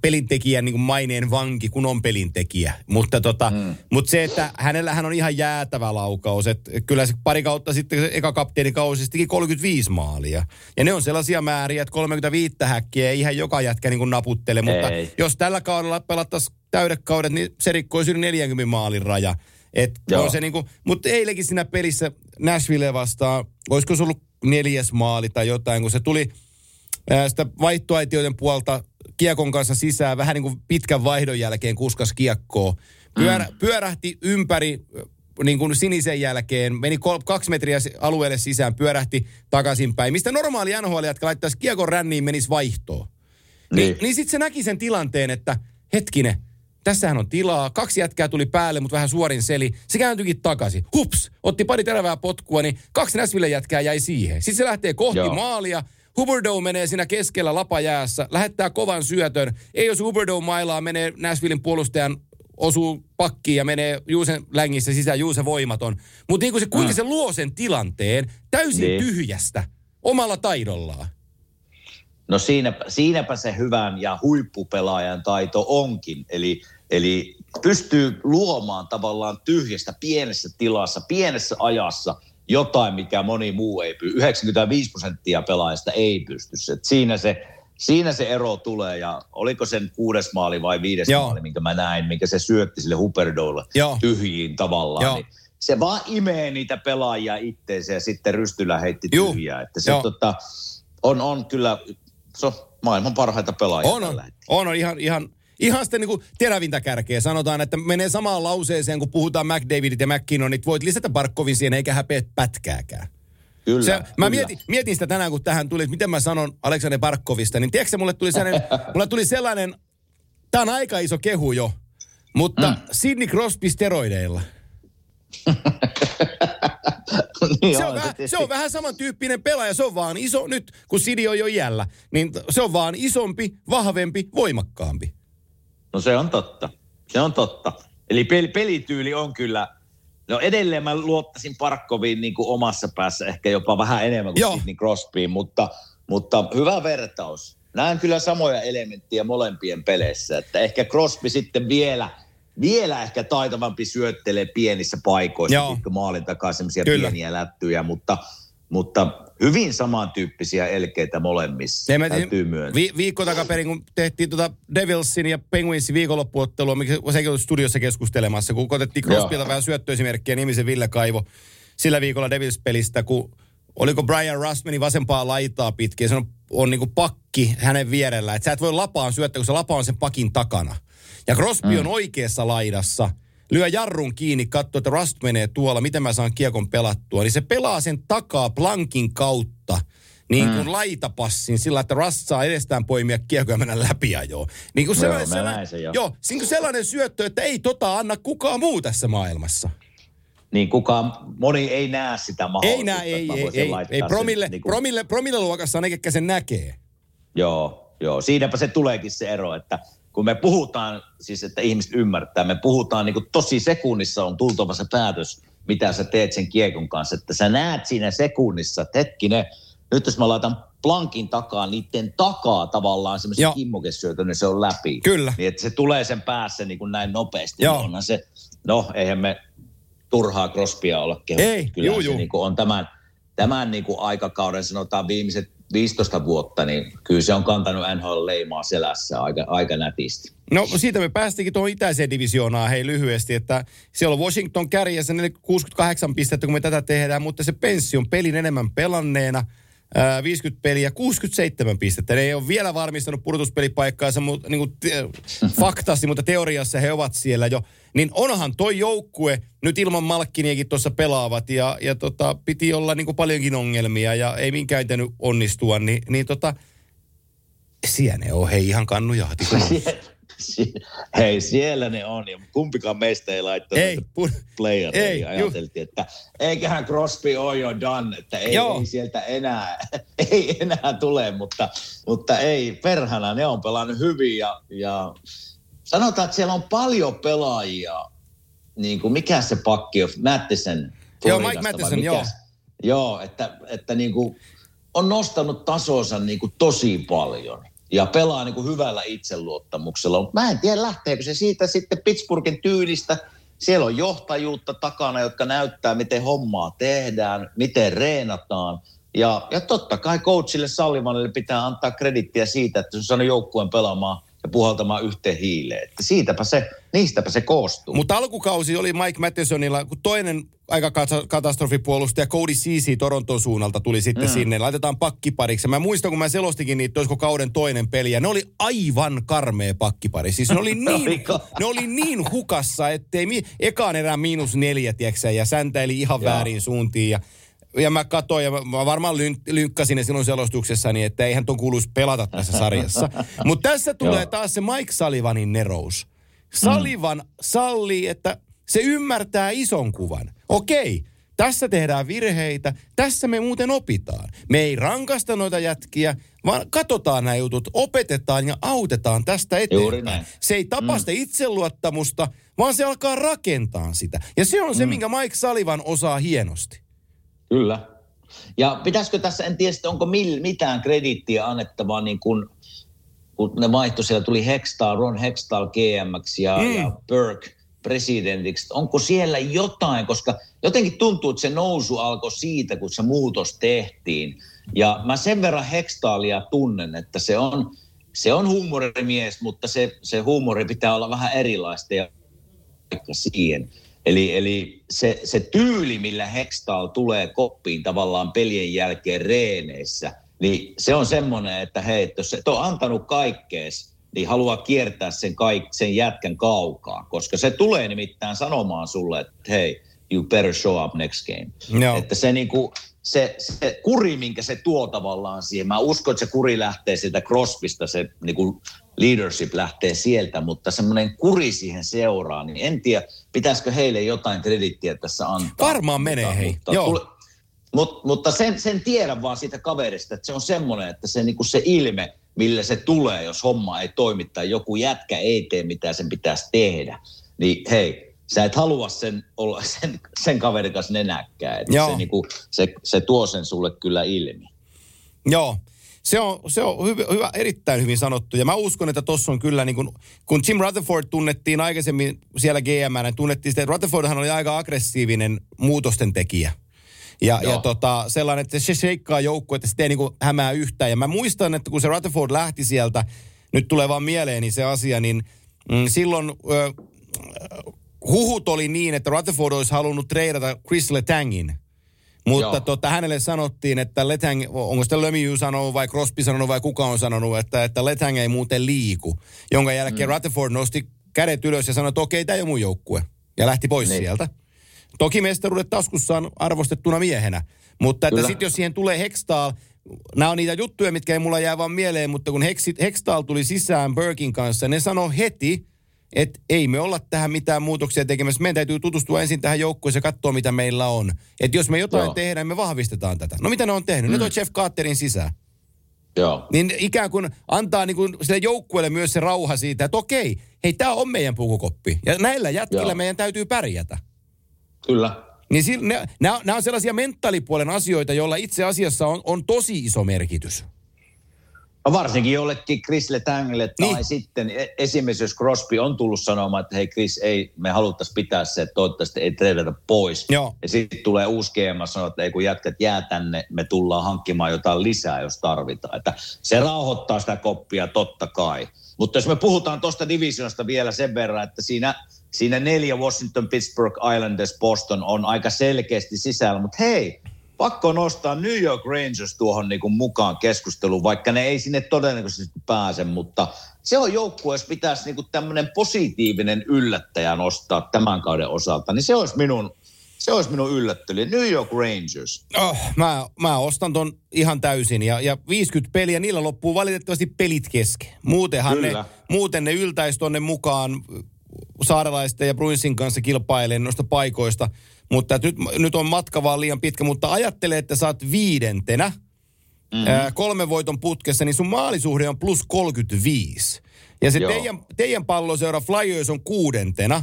pelintekijän niin kuin maineen vanki, kun on pelintekijä. Mutta tota, mm. mut se, että hänellä hän on ihan jäätävä laukaus. Et kyllä se pari kautta sitten se eka kapteenikausi se teki 35 maalia. Ja ne on sellaisia määriä, että 35 häkkiä ei ihan joka jätkä niin kuin naputtele. Mutta Ei. jos tällä kaudella pelattaisiin täydet kaudet, niin se rikkoisi yli 40 maalin raja. Et on se niinku, mutta eilenkin siinä pelissä Nashville vastaan, olisiko se ollut neljäs maali tai jotain, kun se tuli ää, sitä vaihtoaitioiden puolta kiekon kanssa sisään, vähän niin kuin pitkän vaihdon jälkeen kuskas kiekkoa. Pyörä, mm. Pyörähti ympäri äh, niin kuin sinisen jälkeen, meni kol, kaksi metriä alueelle sisään, pyörähti takaisinpäin. Mistä normaali NHL, jotka laittaisi kiekon ränniin, menisi vaihtoon. Niin, Niin. niin sitten se näki sen tilanteen, että hetkinen, tässähän on tilaa. Kaksi jätkää tuli päälle, mutta vähän suorin seli. Se kääntyikin takaisin. Hups, otti pari terävää potkua, niin kaksi Näsville jätkää jäi siihen. Sitten se lähtee kohti Joo. Maalia. Huberdeau menee siinä keskellä lapajäässä, lähettää kovan syötön. Ei jos Huberdeau mailaa, menee Nashvillein puolustajan osuu pakkiin ja menee Juusen längissä sisään, Juuse voimaton. Mutta niin kuin se, kuinka se luo sen tilanteen täysin Niin. tyhjästä omalla taidollaan. No siinäpä, siinäpä se hyvän ja huippupelaajan taito onkin. Eli, eli pystyy luomaan tavallaan tyhjästä pienessä tilassa, pienessä ajassa jotain, mikä moni muu ei pysty. 95 prosenttia pelaajista ei pysty. Et siinä, se, siinä se ero tulee ja oliko sen kuudes maali vai viides Joo. maali, minkä mä näin, minkä se syötti sille Huperdoulle Joo. tyhjiin tavallaan. Joo. Niin se vaan imee niitä pelaajia itteensä ja sitten Rystylä heitti tyhjää. Että se tota, on, on kyllä se on maailman parhaita pelaajia On, on, on, on ihan, ihan, ihan sitten niin terävintä kärkeä. Sanotaan, että menee samaan lauseeseen, kun puhutaan McDavidit ja McKinnonit. Voit lisätä Barkovin siihen, eikä häpeä pätkääkään. Kyllä, Se, mä kyllä. mietin, mietin sitä tänään, kun tähän tuli, että miten mä sanon Aleksander Barkovista, niin tiedätkö, mulle tuli sellainen, mulle tuli sellainen, tää on aika iso kehu jo, mutta mm. Sidney Crosby steroideilla. niin Se on, vähän, se on vähän samantyyppinen pelaaja, se on vaan iso, nyt kun Sidi on jo iällä, niin se on vaan isompi, vahvempi, voimakkaampi. No se on totta. Se on totta. Eli pel- pelityyli on kyllä, no edelleen mä luottaisin Parkkoviin niin kuin omassa päässä ehkä jopa vähän enemmän kuin Joo. Sidney Crosbyin, mutta, mutta hyvä vertaus. Näen kyllä samoja elementtejä molempien peleissä, että ehkä Crosby sitten vielä, vielä ehkä taitavampi syöttelee pienissä paikoissa, Joo. maalin takaa semmoisia pieniä lättyjä, mutta, mutta hyvin samantyyppisiä elkeitä molemmissa, mä täytyy myöntää. vi- viikko takaperin, kun tehtiin tota Devilsin ja Penguinsin viikonloppuottelua, mikä sekin oli studiossa keskustelemassa, kun otettiin Crosbylta vähän syöttöesimerkkiä, nimisen Ville Kaivo sillä viikolla Devils-pelistä, kun oliko Brian Rust meni vasempaa laitaa pitkin, se on, on niin kuin pakki hänen vierellä, että sä et voi lapaan syöttää, kun se lapa on sen pakin takana. Ja Crosby mm. on oikeassa laidassa, lyö jarrun kiinni, katsoo, että Rust menee tuolla, miten mä saan kiekon pelattua. Niin se pelaa sen takaa plankin kautta, niin kuin mm. laitapassin sillä, että Rust saa edestään poimia kiekkoja ja mennä läpi ajoa. Niin kuin Joo, sellainen, mä sellainen, sen jo. joo, niin kuin sellainen syöttö, että ei tota anna kukaan muu tässä maailmassa. niin kukaan, moni ei näe sitä Ei mahdollisuutta. ei, mä ei, ei, ei sen promille, niin kuin- promille, promille luokassa ne, ketkä sen näkee. Joo, joo. Siinäpä se tuleekin se ero, että kun me puhutaan, siis että ihmiset ymmärtää, me puhutaan niin kuin tosi sekunnissa on tultava se päätös, mitä sä teet sen kiekon kanssa. Että sä näet siinä sekunnissa, että hetkinen, nyt jos mä laitan plankin takaa, niiden takaa tavallaan semmoisen kimmokesyötön, niin se on läpi. Kyllä. Niin että se tulee sen päässä niin kuin näin nopeasti. Joo. Niin onhan se, no eihän me turhaa Crosbya olla kehuttu. Ei, Kyllä juu, se juu. niin kuin on tämän, tämän niin kuin aikakauden, sanotaan viimeiset 15 vuotta, niin kyllä se on kantanut NHL-leimaa selässä aika, aika nätisti. No siitä me päästiinkin tuohon itäiseen divisioonaan hei lyhyesti, että siellä on Washington kärjessä 68 pistettä, kun me tätä tehdään, mutta se Penssi on pelin enemmän pelanneena, ää, 50 peliä, 67 pistettä. Ne ei ole vielä varmistanut pudotuspelipaikkaansa mutta, niin kuin te, faktasti, mutta teoriassa he ovat siellä jo. Niin onhan toi joukkue nyt ilman Malkkiniakin tuossa pelaavat ja, ja tota, piti olla niin kuin paljonkin ongelmia ja ei minkään nyt onnistua, niin, niin tota, siellä ne on hei ihan kannujahti. Sie- Hei, siellä ne on. Ja kumpikaan meistä ei laittanut Ei, näitä pu- playereja. ei, ja ajateltiin, että eiköhän Crosby ole jo done, että ei, Joo. ei sieltä enää, ei enää tule, mutta, mutta ei, perhana, ne on pelannut hyvin ja, ja sanotaan, että siellä on paljon pelaajia, niin kuin mikä se pakki on, Mattisen. Joo, Mike mikä joo. Joo, että, että niin kuin on nostanut tasonsa niin kuin tosi paljon ja pelaa niin kuin hyvällä itseluottamuksella. Mutta mä en tiedä, lähteekö se siitä sitten Pittsburghin tyylistä. Siellä on johtajuutta takana, jotka näyttää, miten hommaa tehdään, miten reenataan. Ja, ja totta kai coachille Sallivanille pitää antaa kredittiä siitä, että se on saanut joukkueen pelaamaan ja puhaltamaan yhteen hiileen. Että siitäpä se, niistäpä se koostuu. Mutta alkukausi oli Mike Mathesonilla, kun toinen aika kata- katastrofipuolustaja Cody Ceesay Toronton suunnalta tuli sitten mm. sinne. Laitetaan pakkipariksi. Mä muistan, kun mä selostikin niitä, olisiko kauden toinen peli. Ja ne oli aivan karmea pakkipari. Siis ne oli niin, ne oli niin hukassa, ettei mi- ekaan erään miinus neljä, tiedätkö, ja säntäili ihan Joo. väärin suuntiin. Ja ja mä katsoin, ja mä, varmaan lyn, lynkkasin ne sinun selostuksessani, että eihän ton kuuluisi pelata tässä sarjassa. Mutta tässä tulee taas se Mike Sullivanin nerous. Sullivan mm. sallii, että se ymmärtää ison kuvan. Okei, tässä tehdään virheitä, tässä me muuten opitaan. Me ei rankasta noita jätkiä, vaan katsotaan nämä jutut, opetetaan ja autetaan tästä eteenpäin. Se ei tapa mm. sitä itseluottamusta, vaan se alkaa rakentaa sitä. Ja se on se, mm. minkä Mike Sullivan osaa hienosti. Kyllä. Ja pitäisikö tässä, en tiedä, onko mil, mitään krediittiä annettavaa, niin kun, kun ne vaihtoi, siellä tuli Hextall, Ron Hextall GMX ja, Mm. ja Burke presidentiksi. Onko siellä jotain, koska jotenkin tuntuu, että se nousu alkoi siitä, kun se muutos tehtiin. Ja mä sen verran Hextallia tunnen, että se on, se on huumorimies, mutta se, se huumori pitää olla vähän erilaista ja siihen. Eli, eli se, se tyyli, millä Hextall tulee koppiin tavallaan pelien jälkeen reeneissä, niin se on semmoinen, että hei, jos se et ole antanut kaikkees, niin haluaa kiertää sen, kaik, sen jätkän kaukaa, koska se tulee nimittäin sanomaan sulle, että hei, you better show up next game. Joo. Että se, niinku, se, se kuri, minkä se tuo tavallaan siihen, mä uskon, että se kuri lähtee sieltä Crosbysta, se niinku leadership lähtee sieltä, mutta semmoinen kuri siihen seuraa, niin en tiedä, pitäisikö heille jotain kredittiä tässä antaa. Varmaan menee, mutta, hei. Mutta, Joo. tule, mut, mutta sen, sen tiedän vaan siitä kaverista, että se on semmoinen, että se, niinku se ilme, millä se tulee, jos homma ei toimi tai joku jätkä ei tee mitä sen pitäisi tehdä, niin hei, sä et halua sen, olla sen, sen kaverin kanssa nenäkkää. Se, niinku, se, se tuo sen sulle kyllä ilmi. Joo. Se on, se on hyvä, hyvä, erittäin hyvin sanottu. Ja mä uskon, että tuossa on kyllä, niin kun, kun Jim Rutherford tunnettiin aikaisemmin siellä GM, tunnettiin sitä, että Rutherfordhan oli aika aggressiivinen muutosten tekijä. Ja, ja tota, sellainen, että se sheikkaa joukkue, että sitä ei niin hämää yhtään. Ja mä muistan, että kun se Rutherford lähti sieltä, nyt tulee vaan mieleeni se asia, niin mm, silloin ö, huhut oli niin, että Rutherford olisi halunnut treidata Chris Letangin. Mutta Joo. tota, hänelle sanottiin, että Letang, onko sitä Lemieux sanonut vai Crosby sanonut vai kuka on sanonut, että, että Letang ei muuten liiku. Jonka jälkeen mm. Rutherford nosti kädet ylös ja sanoi, että okei, tämä ei ole mun joukkue. Ja lähti pois Niin. sieltä. Toki mestaruudet taskussaan arvostettuna miehenä. Mutta että sitten jos siihen tulee Hextall, nämä on niitä juttuja, mitkä ei mulla jää vaan mieleen, mutta kun Hex, Hextall tuli sisään Burkin kanssa, ne sanoi heti, että ei me olla tähän mitään muutoksia tekemässä. Meidän täytyy tutustua ensin tähän joukkueeseen ja katsoa, mitä meillä on. Että jos me jotain Joo. tehdään, me vahvistetaan tätä. No mitä ne on tehnyt? Mm. Ne toi Jeff Carterin sisään. Joo. Niin ikään kuin antaa niin kuin sille joukkueelle myös se rauha siitä, että okei, hei, tämä on meidän pukukoppi. Ja näillä jätkillä Joo. meidän täytyy pärjätä. Kyllä. Niin sil- ne, nämä, nämä on sellaisia mentaalipuolen asioita, joilla itse asiassa on, on tosi iso merkitys. No varsinkin jollekin Chris Letangille tai Niin. sitten e- esimerkiksi jos Crosby on tullut sanomaan, että hei Chris, ei, me haluttaisiin pitää se, että toivottavasti ei treidata pois. Joo. Ja sitten tulee uusi GM sanoo, että ei kun jätkät jää tänne, me tullaan hankkimaan jotain lisää, jos tarvitaan. Että se rauhoittaa sitä koppia totta kai. Mutta jos me puhutaan tuosta divisionasta vielä sen verran, että siinä, siinä neljä Washington, Pittsburgh, Islanders, Boston on aika selkeästi sisällä. Mutta hei, pakko nostaa New York Rangers tuohon niinku mukaan keskusteluun, vaikka ne ei sinne todennäköisesti pääse, mutta se on joukkue, jos pitäisi niinku tämmöinen positiivinen yllättäjä nostaa tämän kauden osalta, niin se olisi minun, se olisi minun yllättely. New York Rangers. Oh, mä, mä ostan ton ihan täysin. Ja, ja 50 peliä, niillä loppuu valitettavasti pelit kesken. Muutenhan ne, muuten ne yltäisi tonne mukaan saarelaisten ja Bruinsin kanssa kilpailemaan noista paikoista. Mutta nyt, nyt on matka vaan liian pitkä. Mutta ajattele, että sä oot viidentenä mm-hmm. ää, kolmen voiton putkessa, niin sun maalisuhde on plus 35. Ja se Joo. teidän, teidän palloseura Flyers on kuudentena.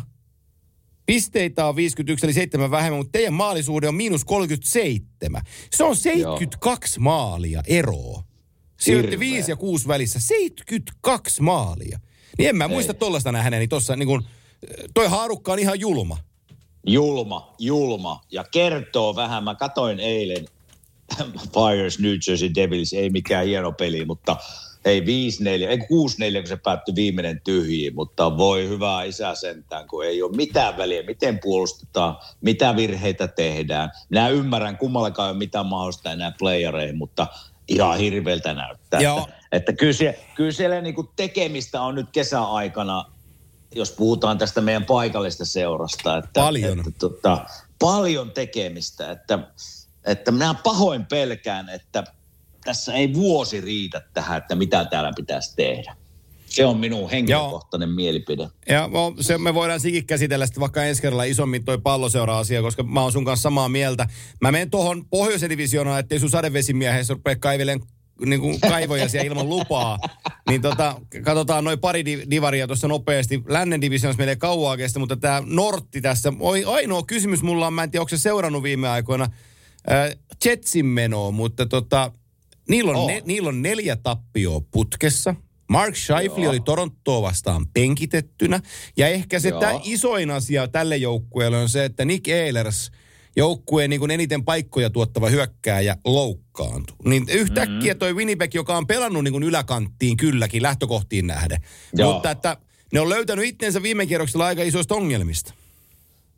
Pisteitä on 51, eli seitsemän vähemmän, mutta teidän maalisuhde on miinus 37. Se on 72 maalia eroa. Sijoitti Hirveä. 5 ja 6 välissä. 72 maalia. Niin en mä muista tollasta nähneeni tossa, niin kun, toi haarukka on ihan julma. Julma, julma. Ja kertoo vähän, mä katoin eilen Fires New Jersey Devils, ei mikään hieno peli, mutta ei 5-4, ei 6-4, kun se päättyi viimeinen tyhjiin, mutta voi hyvää isä sentään, kun ei ole mitään väliä, miten puolustetaan, mitä virheitä tehdään. Minä ymmärrän, kummallakaan ei ole mitään mahdollista enää playereihin, mutta ihan hirveältä näyttää. Joo. Että, että kyllä, sie, kyllä siellä niinku tekemistä on nyt kesäaikana, jos puhutaan tästä meidän paikallista seurasta. Että, Paljon. Että, tota, paljon tekemistä, että, että minä pahoin pelkään, että tässä ei vuosi riitä tähän, että mitä täällä pitäisi tehdä. Se on minun henkilökohtainen mielipide. Ja se, me voidaan sikin käsitellä sitten vaikka ensi kerralla isommin toi palloseura-asia, koska mä oon sun kanssa samaa mieltä. Mä menen tuohon pohjoisen divisioonaan, ettei sun sadevesimiehessä rupea kaivelen niin kuin kaivoja siellä ilman lupaa. Niin tota, katsotaan noin pari di- divaria tuossa nopeasti. Lännen divisioonassa meille ei kauaa kestä, mutta tämä Nortti tässä. Oi, ainoa kysymys mulla on, mä en tiedä, onko se seurannut viime aikoina, äh, Jetsin menoa, mutta tota, niillä on, Oh. ne, niillä on neljä tappioa putkessa. Mark Scheifele Joo. oli Torontoa vastaan penkitettynä. Ja ehkä se isoin asia tälle joukkueelle on se, että Nick Ehlers, joukkueen niin kuin eniten paikkoja tuottava hyökkääjä, loukkaantui. Niin yhtäkkiä Mm-hmm. toi Winnipeg, joka on pelannut niin kuin yläkanttiin kylläkin lähtökohtiin nähden. Joo. Mutta että ne on löytänyt itsensä viime kierroksella aika isoista ongelmista.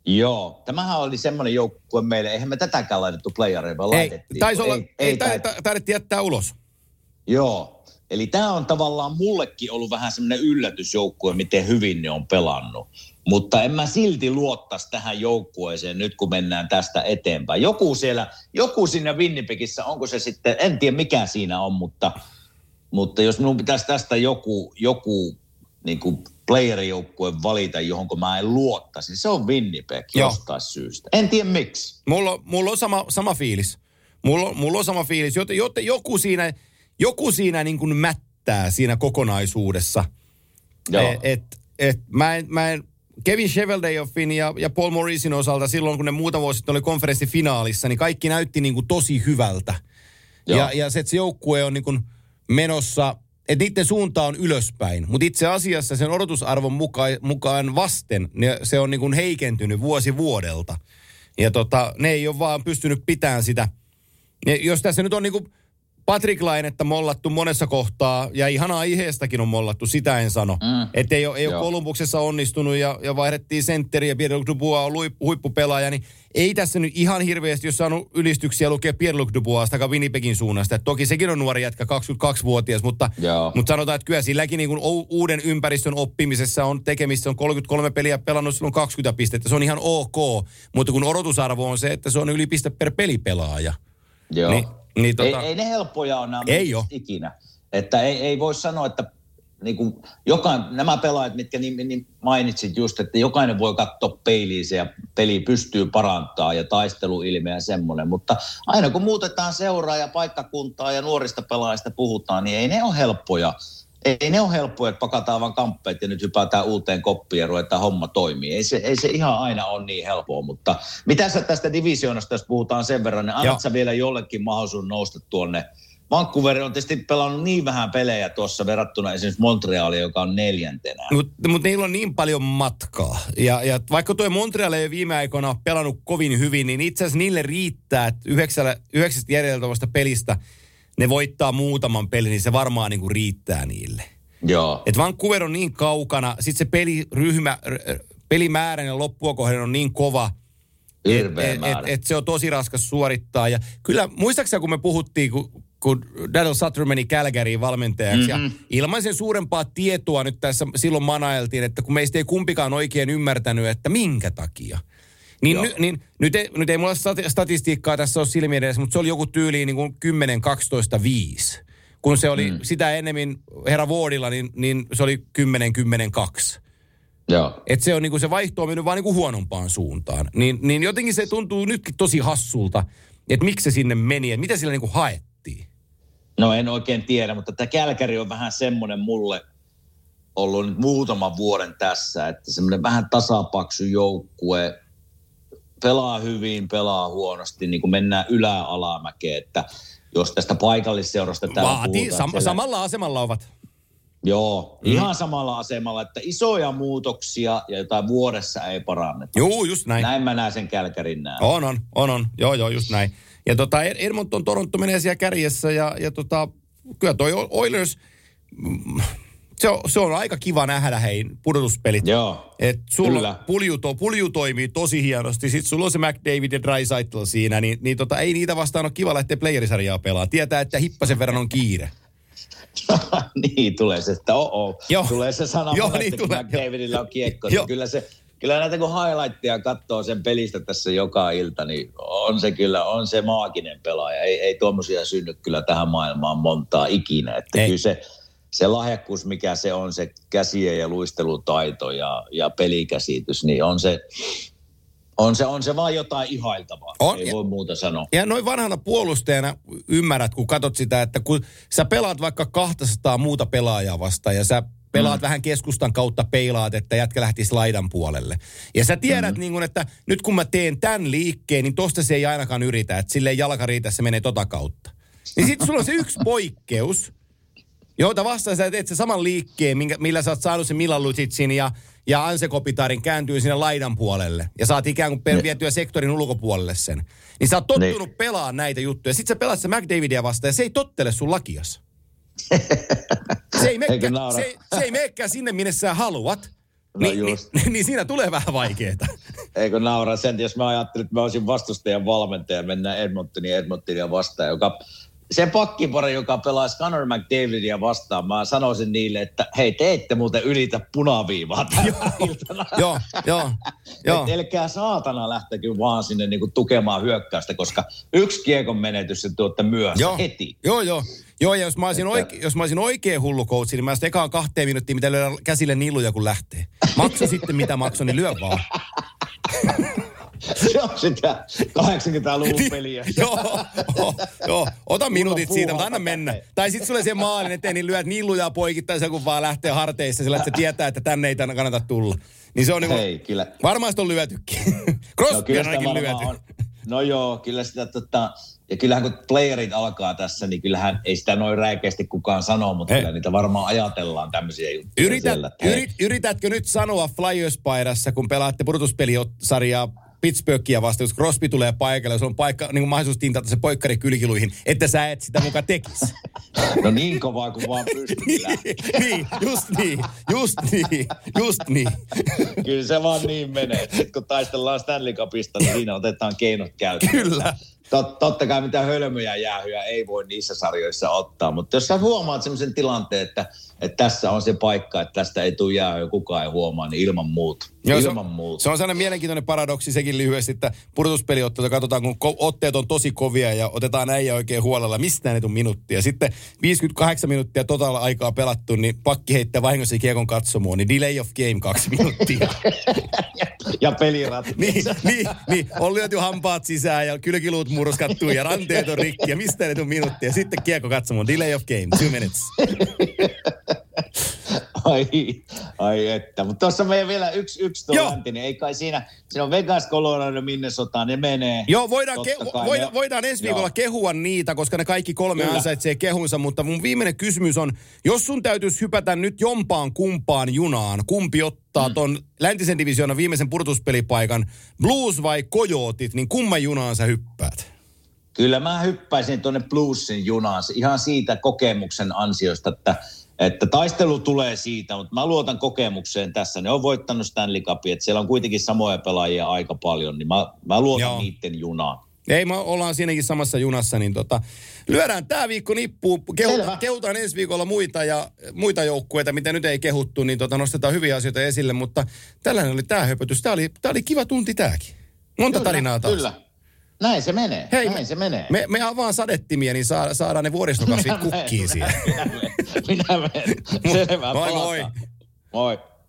Joo, tämähän oli semmoinen joukkue meille. Eihän me tätäkään laitettu playereihin, vaan Ei, laitettiin. taisi olla, ei, ei, ei, ta- tai- ta- taidettiin jättää ulos. Joo, eli tämä on tavallaan mullekin ollut vähän semmoinen yllätysjoukkue, miten hyvin ne on pelannut. Mutta en mä silti luottaisi tähän joukkueeseen nyt, kun mennään tästä eteenpäin. Joku siellä, joku siinä Winnipegissä, onko se sitten, en tiedä mikä siinä on, mutta, mutta jos minun pitäisi tästä joku, joku niin kuin playerijoukkue valita, johon mä en luottaisi, se on Winnipeg Joo. jostain syystä. En tiedä miksi. Mulla, mulla on sama, sama fiilis. Mulla, mulla on sama fiilis. Joten, joten joku siinä, joku siinä niin kuin mättää siinä kokonaisuudessa. Joo. Et, et, et, mä en, mä en, Kevin Sheveldayoffin ja, ja Paul Morrisin osalta silloin, kun ne muuta vuosi sitten oli konferenssifinaalissa, niin kaikki näytti niin kuin tosi hyvältä. Joo. Ja, ja se, että se joukkue on niin kuin menossa, että niiden suunta on ylöspäin. Mutta itse asiassa sen odotusarvon mukaan, mukaan vasten ne, se on niin kuin heikentynyt vuosi vuodelta. Ja tota, ne ei ole vaan pystynyt pitämään sitä. Ja jos tässä nyt on niin kuin Patrick Lainetta mollattu monessa kohtaa, ja ihan aiheestakin on mollattu, sitä en sano. Mm. Että ei ole, ei ole. Kolumbuksessa onnistunut ja, ja vaihdettiin sentteri ja Pierre-Luc Dubois on huippu, huippupelaaja, niin ei tässä nyt ihan hirveästi, jos saanut ylistyksiä lukea Pierre-Luc Duboista tai Winnipegin suunnasta. Et toki sekin on nuori jätkä, 22-vuotias, mutta, Joo. mutta sanotaan, että kyllä silläkin niin kuin uuden ympäristön oppimisessa on tekemistä, on 33 peliä pelannut, silloin 20 pistettä, se on ihan ok, mutta kun odotusarvo on se, että se on yli piste per pelipelaaja. Joo. Niin- niin tota- ei, ei ne helppoja ole nämä Ei oo. ikinä. Että ei, ei voi sanoa, että niin kuin jokain, nämä pelaajat, mitkä niin, niin mainitsit just, että jokainen voi katsoa peiliin ja peli pystyy parantaa ja taisteluilme ja semmoinen. Mutta aina kun muutetaan seuraa ja paikkakuntaa ja nuorista pelaajista puhutaan, niin ei ne ole helppoja. Ei ne ole helppoja, että pakataan vaan kamppeet ja nyt hypätään uuteen koppiin ja ruvetaan homma toimii. Ei se, ei se ihan aina ole niin helppoa, mutta mitä sä tästä divisioonasta, jos puhutaan sen verran, niin annat sä vielä jollekin mahdollisuuden nousta tuonne Vancouver on tietysti pelannut niin vähän pelejä tuossa verrattuna esimerkiksi Montrealia, joka on neljäntenä. Mutta mut niillä on niin paljon matkaa. Ja, ja vaikka tuo Montreal ei viime aikoina pelannut kovin hyvin, niin itse asiassa niille riittää, että yhdeksästä jäljellä pelistä ne voittaa muutaman pelin, niin se varmaan niinku riittää niille. Joo. Et Vancouver on niin kaukana, sitten se peliryhmä, r- r- pelimäärä ja loppua kohden on niin kova, Hirveä et, et, et, se on tosi raskas suorittaa. Ja kyllä, muistaakseni kun me puhuttiin, kun, kun Daryl Sutter meni Calgaryin valmentajaksi, mm-hmm. ja ilman sen suurempaa tietoa nyt tässä silloin manailtiin, että kun meistä ei kumpikaan oikein ymmärtänyt, että minkä takia. Niin, Joo. ny, niin nyt, ei, nyt ei mulla stati- statistiikkaa tässä ole silmien edessä, mutta se oli joku tyyliin niin kuin 10, 12, 5. Kun se oli mm. sitä ennemmin herra Wardilla, niin, niin se oli 10, 10, 2. Joo. Että se on niinku se vaihto on mennyt vaan niinku huonompaan suuntaan. Niin, niin jotenkin se tuntuu nytkin tosi hassulta, että miksi se sinne meni, että mitä sillä niinku haettiin. No en oikein tiedä, mutta tämä Kälkäri on vähän semmoinen mulle ollut nyt muutaman vuoden tässä, että semmoinen vähän tasapaksu joukkue, pelaa hyvin, pelaa huonosti, niin kuin mennään ylä-alamäkeen, että jos tästä paikallisseurasta täällä Vaatii, puhutaan, sam- siellä- samalla asemalla ovat. Joo, mm. ihan samalla asemalla, että isoja muutoksia ja jotain vuodessa ei paranneta. Juu, just näin. Näin mä näen sen Kälkärin näin. On, on, on, on. Joo, joo, just näin. Ja tota, Ed- Edmonton, Toronto menee siellä kärjessä ja, ja tota, kyllä toi Oilers, mm, se on, se on aika kiva nähdä hei pudotuspelit. Joo, Et sulla Kyllä. pulju, to, pulju toimii tosi hienosti. Sitten sulla on se McDavid ja Drysaitel siinä, niin, niin tota, ei niitä vastaan ole kiva lähteä playerisarjaa pelaa. Tietää, että hippasen verran on kiire. niin tulee se, että oo, Joo. tulee se sana, Joo, että niin kun tulee. McDavidillä on kiekko. Niin kyllä se, kyllä näitä kun highlightteja katsoo sen pelistä tässä joka ilta, niin on se kyllä, on se maaginen pelaaja. Ei, ei tuommoisia synny kyllä tähän maailmaan montaa ikinä. Että Ei. kyllä se, se lahjakkuus, mikä se on, se käsien ja luistelutaito ja, ja pelikäsitys, niin on se, On se, on se vaan jotain ihailtavaa. On, Ei ja- voi muuta sanoa. Ja noin vanhana puolustajana ymmärrät, kun katsot sitä, että kun sä pelaat vaikka 200 muuta pelaajaa vastaan ja sä pelaat mm. vähän keskustan kautta peilaat, että jätkä lähtisi laidan puolelle. Ja sä tiedät, mm. niin kun, että nyt kun mä teen tämän liikkeen, niin tosta se ei ainakaan yritä, että silleen jalka riitä, se menee tota kautta. Niin sitten sulla on se yksi poikkeus, jota vastaan sä teet se saman liikkeen, minkä, millä sä oot saanut sen Milan Lucicin ja, ja Anse Kopitarin kääntyy sinne laidan puolelle. Ja saat ikään kuin per, vietyä sektorin ulkopuolelle sen. Niin sä oot tottunut Niin. pelaa näitä juttuja. Sitten sä pelaat se McDavidia vastaan ja se ei tottele sun lakias. Se ei, naura? se, ei- se ei meekään sinne, minne sä haluat. No Niin, just. niin, niin siinä tulee vähän vaikeeta. Eikö naura sen, jos mä ajattelin, että mä olisin vastustajan valmentaja ja mennään Edmontonia Edmontonia vastaan, joka se pakkipari, joka pelaa Connor McDavidia vastaan, mä sanoisin niille, että hei, te ette muuten ylitä punaviivaa tänä iltana. joo, joo, joo. Elkää saatana lähtekö vaan sinne niinku tukemaan hyökkäystä, koska yksi kiekon menetys se tuotte myöhässä Joo. heti. Joo, joo. Joo, ja jos mä olisin, Että- oike, jos mä olisin oikein hullu coachi, niin mä sitten ekaan kahteen minuuttiin, mitä lyödä käsille niluja, kun lähtee. Makso sitten mitä makso, niin lyö vaan. Se on sitä 80-luvun peliä. joo, joo, joo, ota minuutit siitä, mutta anna mennä. Tai sitten sulle se maalin eteen, niin lyöt niluja poikittaisi, kun vaan lähtee harteissa, sillä että se tietää, että tänne ei tänne kannata tulla. Niin se on niinku, Hei, kyllä. varmaan sitä on lyötykin. Crosby on sitä ainakin lyöty. on. No joo, kyllä sitä tota, ja kyllähän kun playerit alkaa tässä, niin kyllähän ei sitä noin räikeästi kukaan sano, mutta kyllä niitä varmaan ajatellaan tämmöisiä juttuja Yrität, siellä. yrit, yritätkö nyt sanoa Flyers-paidassa, kun pelaatte pudotuspelisarjaa Pittsburghia vastaan, jos Crosby tulee paikalle, jos on paikka, niin kuin mahdollisuus tintata se poikkari kylkiluihin, että sä et sitä muka tekisi. No niin kovaa kuin vaan pystyy lähteä. niin, just niin, just niin, just niin. Kyllä se vaan niin menee. Sitten kun taistellaan Stanley Cupista, niin siinä otetaan keinot käyttöön. Kyllä. Tot, totta kai mitä hölmöjä jäähyjä ei voi niissä sarjoissa ottaa, mutta jos sä huomaat sellaisen tilanteen, että, että tässä on se paikka, että tästä ei tule jäähyä, kukaan ei huomaa, niin ilman muuta. Joo, se, ilman on, muuta. se on sellainen mielenkiintoinen paradoksi sekin lyhyesti, että pudotuspeliotteita katsotaan, kun ko- otteet on tosi kovia ja otetaan äijä oikein huolella, mistään ei tule minuuttia. Sitten 58 minuuttia totaalla aikaa pelattu, niin pakki heittää vahingossa kiekon katsomoon, niin delay of game kaksi minuuttia. Ja pelirat. niin, niin, niin, on lyöty hampaat sisään ja kylkiluut murskattu ja ranteet on rikki ja mistä ei tule minuuttia. Sitten kiekko katsomoon, delay of game, two minutes. Ai, ai että. Mutta tuossa meidän vielä yksi, yksi tuo Joo. länti, niin ei kai siinä, siinä on Vegas, Colorado, Minnesota, ne menee. Joo, voidaan, Totta ke- kai voidaan, ne- voidaan ensi viikolla Joo. kehua niitä, koska ne kaikki kolme Kyllä. ansaitsee kehunsa, mutta mun viimeinen kysymys on, jos sun täytyisi hypätä nyt jompaan kumpaan junaan, kumpi ottaa mm. ton läntisen divisioonan viimeisen purtuspelipaikan, Blues vai Coyotit, niin kumman junaan sä hyppäät? Kyllä mä hyppäisin tuonne Bluesin junaan se ihan siitä kokemuksen ansiosta, että, että taistelu tulee siitä, mutta mä luotan kokemukseen tässä. Ne on voittanut Stanley Cupia, että siellä on kuitenkin samoja pelaajia aika paljon, niin mä, mä luotan Joo. niiden junaan. Ei, me ollaan siinäkin samassa junassa, niin tota, lyödään tämä viikko nippuun, kehuta, Selvä. kehutaan ensi viikolla muita, ja, muita joukkueita, mitä nyt ei kehuttu, niin tota, nostetaan hyviä asioita esille, mutta tällainen oli tämä höpötys. Tämä oli, tää oli kiva tunti tämäkin. Monta tarinaa taas. Kyllä. Näin se menee. Hei, Näin se menee. Me, me avaan sadettimia, niin saa, saadaan ne vuoristokasvit kukkiin siihen. Minä menen. Selvä. Moi, moi. Moi.